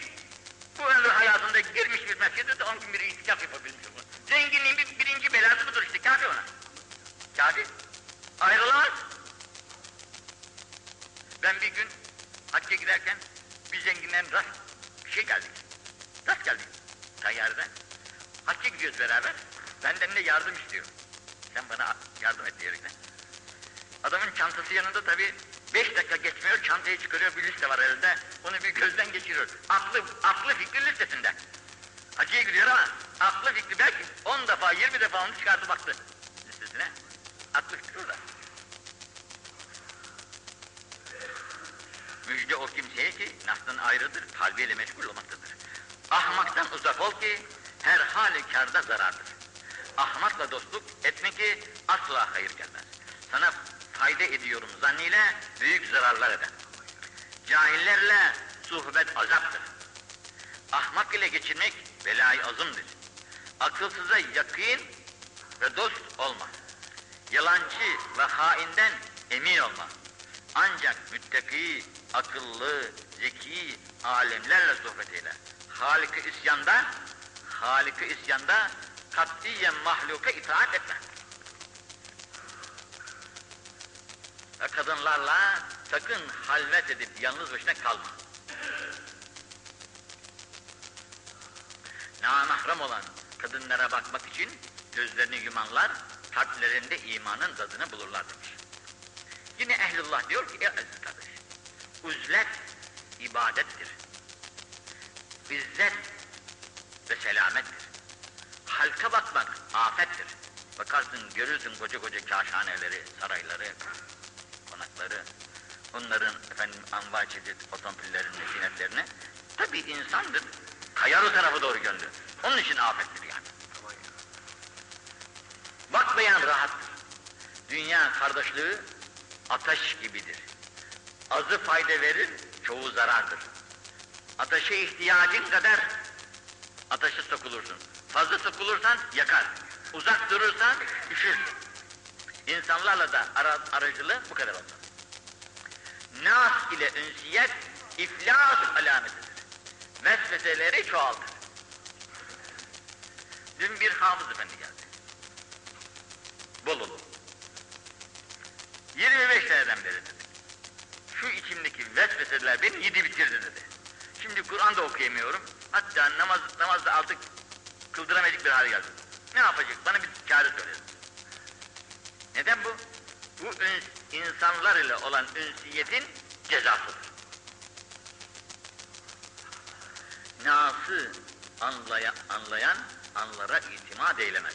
bu ömür hayatında girmiş bir mescide de on gün bir itikaf yapabilmiş olur. Zenginliğin bir, birinci belası budur işte kafi ona. Kafi. Ayrılamaz. Ben bir gün hacca giderken bir zenginden rast bir şey geldik. Rast geldik tayyareden. Hacca gidiyoruz beraber. Benden de yardım istiyor. Sen bana yardım et diyerekten. Adamın çantası yanında tabii beş dakika geçmiyor, çantayı çıkarıyor, bir liste var elinde. Onu bir gözden geçiriyor. Aklı, aklı fikri listesinde. Hacıya gidiyor ama aklı fikri belki on defa, yirmi defa onu çıkardı baktı listesine. Aklı fikri orada. Müjde o kimseye ki nafstan ayrıdır, kalbiyle meşgul olmaktadır. Ahmaktan uzak ol ki her halükarda zarardır. Ahmakla dostluk etmek ki asla hayır gelmez. Sana fayda ediyorum zannıyla büyük zararlar eder. Cahillerle suhbet azaptır. Ahmak ile geçirmek belayı azımdır. Akılsıza yakın ve dost olma. Yalancı ve hainden emin olma. Ancak müttaki, akıllı, zeki alemlerle sohbet eyle. Halik-i isyanda, Halik-i isyanda katiyen mahluka itaat etme. Kadınlarla sakın halvet edip yalnız başına kalma. namahram olan kadınlara bakmak için gözlerini yumanlar, kalplerinde imanın tadını bulurlar demiş. Yine ehlullah diyor ki, ey aziz kardeş, uzlet ibadettir. İzzet ve selamettir. Halka bakmak afettir. Bakarsın görürsün koca koca kaşhaneleri, sarayları, konakları, onların efendim anva çeşit otomobillerini, zinetlerini. Tabi insandır, kayar o tarafa doğru gönlü. Onun için afettir yani. Bakmayan rahattır. Dünya kardeşliği ateş gibidir. Azı fayda verir, çoğu zarardır. Ateşe ihtiyacın kadar ateşe sokulursun. Fazla sokulursan yakar. Uzak durursan üşürsün. İnsanlarla da ara, aracılığı bu kadar olmalı. Nas ile ünsiyet iflas alametidir. Vesveseleri çoğaltır. Dün bir hafız efendi geldi. Bolulu. 25 seneden beri dedi. Şu içimdeki vesveseler beni yedi bitirdi dedi. Şimdi Kur'an da okuyamıyorum. Hatta namaz, namazda artık kıldıramayacak bir hale geldim. Ne yapacak? Bana bir çare söyle. Neden bu? Bu insanlar ile olan ünsiyetin cezasıdır. Nas'ı anlaya, anlayan anlara itimat eylemez.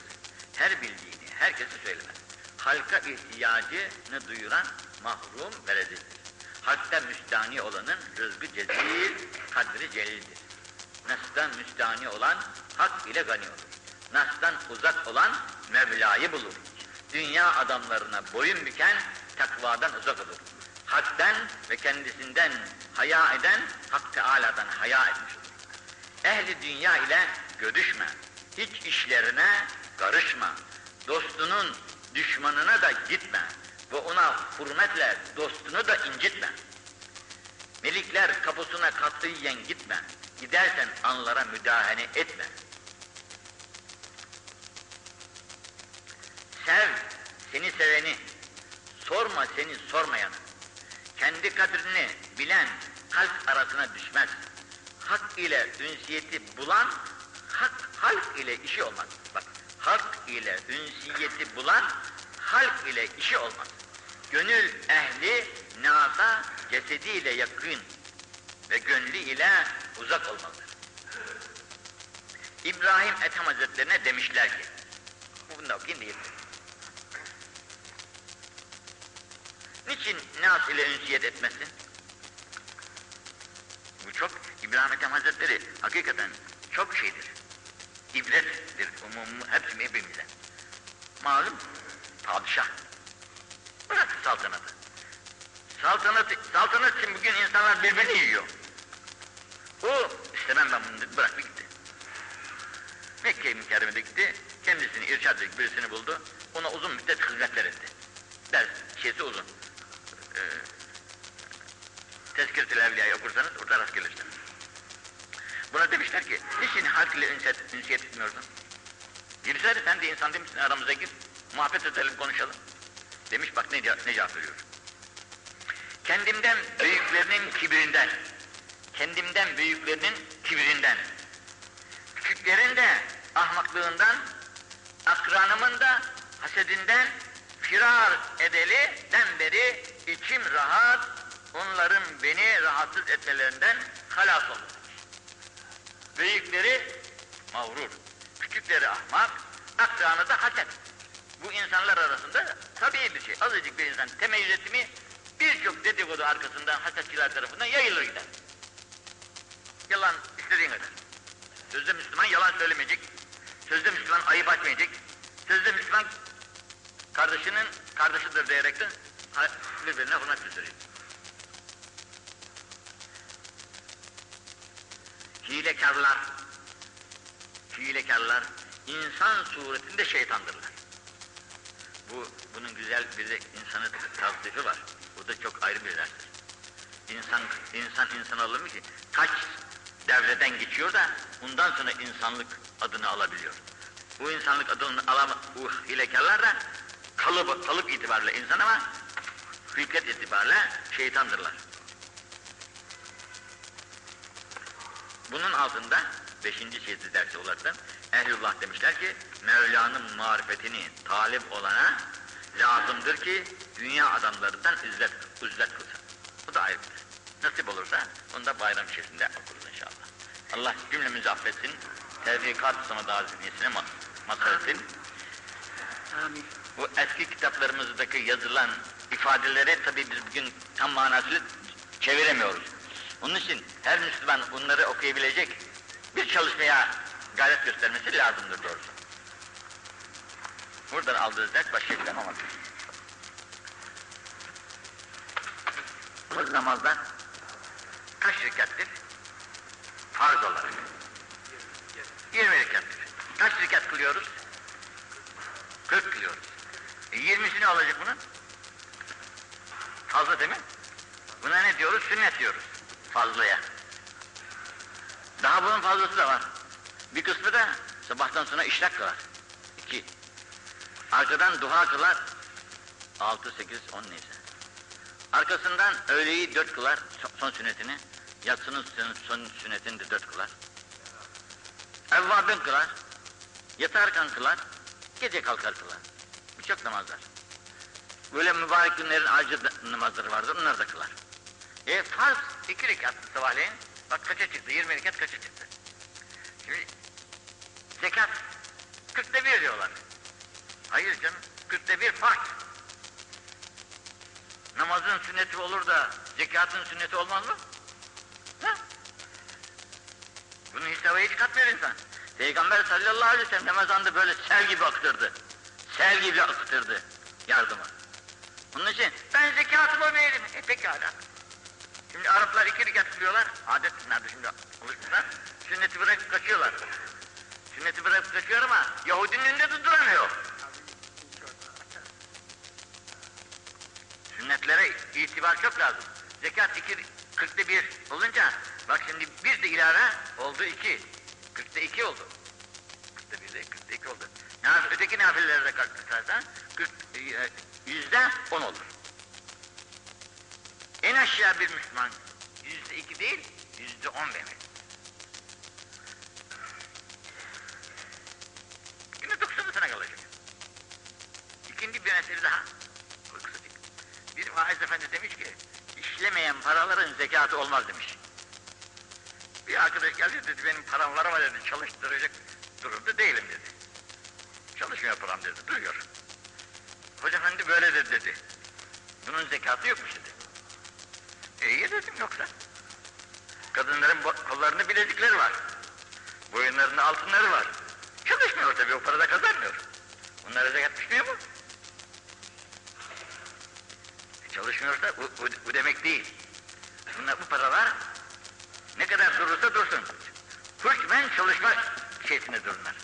Her bildiğini herkese söylemez. Halka ihtiyacını duyuran mahrum ve rezildir. Halkta müstani olanın rızkı cezil, kadri celildir. Nas'tan müstani olan hak ile gani olur. Nas'tan uzak olan Mevla'yı bulur. Dünya adamlarına boyun büken takvadan uzak olur. Hak'tan ve kendisinden haya eden Hak Teala'dan haya etmiş olur. Ehli dünya ile görüşme. Hiç işlerine karışma. Dostunun düşmanına da gitme. Ve ona hürmetle dostunu da incitme. Melikler kapısına katiyen gitme. Gidersen anlara müdahale etme. Sev seni seveni, sorma seni sormayanı. Kendi kadrini bilen kalp arasına düşmez. Hak ile ünsiyeti bulan, hak halk ile işi olmaz. Bak, hak ile ünsiyeti bulan, halk ile işi olmaz. Gönül ehli nasa cesediyle yakın ve gönlü ile uzak olmalıdır. İbrahim Ethem Hazretlerine demişler ki, bunu da okuyayım değil. Niçin nas ile ünsiyet etmesin? Bu çok, İbrahim Ethem Hazretleri hakikaten çok şeydir. İbrettir umum, hepsi hepimize. Malum, padişah. Bırak saltanatı. Saltanat, saltanat için bugün insanlar birbirini yiyor. O istemem ben bunu dedi, bıraktı gitti. Mekke-i Mükerreme'de gitti, kendisini irşad edecek birisini buldu, ona uzun müddet hizmetler etti. Ders şeysi uzun. Tezkiret-ül Evliya'yı okursanız orada rast gelirsiniz. Buna demişler ki, niçin halk ile ünsiyet, ünsiyet etmiyorsun? Girsene sen de insan demişsin aramıza gir, muhabbet edelim konuşalım. Demiş bak ne, ne cevap veriyor. Kendimden büyüklerinin kibrinden, kendimden büyüklerinin kibrinden, küçüklerin de ahmaklığından, akranımın da hasedinden firar edeliden beri içim rahat, onların beni rahatsız etmelerinden halas oldu. Büyükleri mağrur, küçükleri ahmak, akranı da haset. Bu insanlar arasında tabii bir şey. Azıcık bir insan temeyyüz etti birçok dedikodu arkasından hasetçiler tarafından yayılır gider. Yalan istediğin kadar. Sözde Müslüman yalan söylemeyecek. Sözde Müslüman ayıp açmayacak. Sözde Müslüman kardeşinin kardeşidir diyerekten birbirine hürmet gösteriyor. Hilekarlar, hilekarlar insan suretinde şeytandırlar. Bu, bunun güzel bir de insanı tavsifi var. Bu da çok ayrı bir derstir. İnsan, insan insan olur mu ki? Kaç devreden geçiyor da bundan sonra insanlık adını alabiliyor. Bu insanlık adını alam bu hilekarlar da kalıp, kalıp itibariyle insan ama hükmet itibariyle şeytandırlar. Bunun altında beşinci cildi dersi olarak Ehlullah demişler ki Mevla'nın marifetini talip olana lazımdır ki dünya adamlarından üzzet, üzzet kılsın. Bu da ayrıdır. Nasip olursa onu da bayram içerisinde okuruz inşallah. Allah cümlemizi affetsin. Tevfikat sana da hazinesine ma mazhar etsin. Amin. Bu eski kitaplarımızdaki yazılan ifadeleri tabii biz bugün tam manasıyla çeviremiyoruz. Onun için her Müslüman bunları okuyabilecek bir çalışmaya gayret göstermesi lazımdır doğrusu. Buradan aldığı ders başka bir ama Bu namazdan kaç rekattir? Farz olarak. 20 rekattir. Kaç rekat kılıyoruz? 40 kılıyoruz. E 20'si ne olacak bunun? Fazla değil mi? Buna ne diyoruz? Sünnet diyoruz. Fazlaya. Daha bunun fazlası da var. Bir kısmı da sabahtan sonra işrak kılar. İki. Arkadan duha kılar. Altı, sekiz, on neyse. Arkasından öğleyi dört kılar, son- sünnetini. Yatsının son, sünnetini de dört kılar. Evvabin kılar. Yatarken kılar. Gece kalkar kılar. Birçok namazlar. Böyle mübarek günlerin acı namazları vardır, onları da kılar. E farz iki rekat sabahleyin, bak kaça çıktı, 20 rekat kaça çıktı. Şimdi zekat, kırkta bir diyorlar. Hayır canım, kırkta bir farz. Namazın sünneti olur da zekatın sünneti olmaz mı? Ha? Bunu hesaba hiç katmıyor insan. Peygamber sallallahu aleyhi ve sellem Ramazan'da böyle sel gibi aktırdı. Sel gibi aktırdı yardımı. Onun için ben zekatımı veririm. E pekala. Şimdi Araplar iki rekat kılıyorlar. Adet nerede şimdi alışmışlar. Sünneti bırakıp kaçıyorlar. Sünneti bırakıp kaçıyor ama Yahudinin önünde de duramıyor. Sünnetlere itibar çok lazım. Zekat iki, kırkta bir olunca, bak şimdi bir de ilave oldu iki. Kırkta iki oldu. Kırkta bir de kırkta iki oldu. Öteki nafilelere de kalkarsan, kırk, e, yüzde on olur. En aşağı bir Müslüman yüzde iki değil, yüzde on verir. Yine doksanısına kalacak. İkinci bir mesele daha. Bir vaiz efendi demiş ki, işlemeyen paraların zekatı olmaz demiş. Bir arkadaş geldi dedi, benim param var ama dedi, çalıştıracak durumda değilim dedi. Çalışmıyor param dedi, duruyor. Hoca efendi böyle dedi dedi. Bunun zekatı yokmuş. İyi dedim yoksa. Kadınların kollarında bilezikleri var. Boyunlarında altınları var. Çalışmıyor tabii o parada kazanmıyor. Bunlara zekat düşmüyor mu? Çalışmıyorsa bu, bu, bu demek değil. Bunlar bu paralar ne kadar durursa dursun. Hükmen çalışma şeysine dururlar.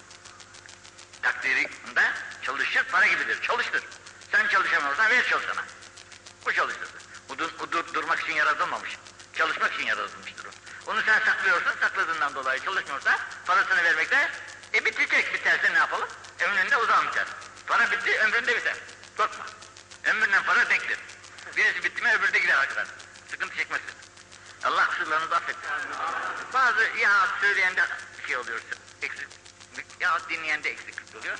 Takdirinde çalışır para gibidir. Çalıştır. Sen çalışamıyorsan ver çalışana. Bu, dur, bu dur- durmak için yaratılmamış. Çalışmak için yaratılmıştır o. Onu sen saklıyorsun, sakladığından dolayı çalışmıyorsa parasını vermekte e bitecek biterse ne yapalım? Ömründe o biter. Para bitti, ömründe biter. Korkma. Ömründen para denktir. Birisi bitti mi öbürü de gider arkadan. Sıkıntı çekmezsin. Allah kusurlarınızı affetsin. Bazı ya söyleyen de şey oluyor, eksik, ya dinleyen de eksiklik oluyor.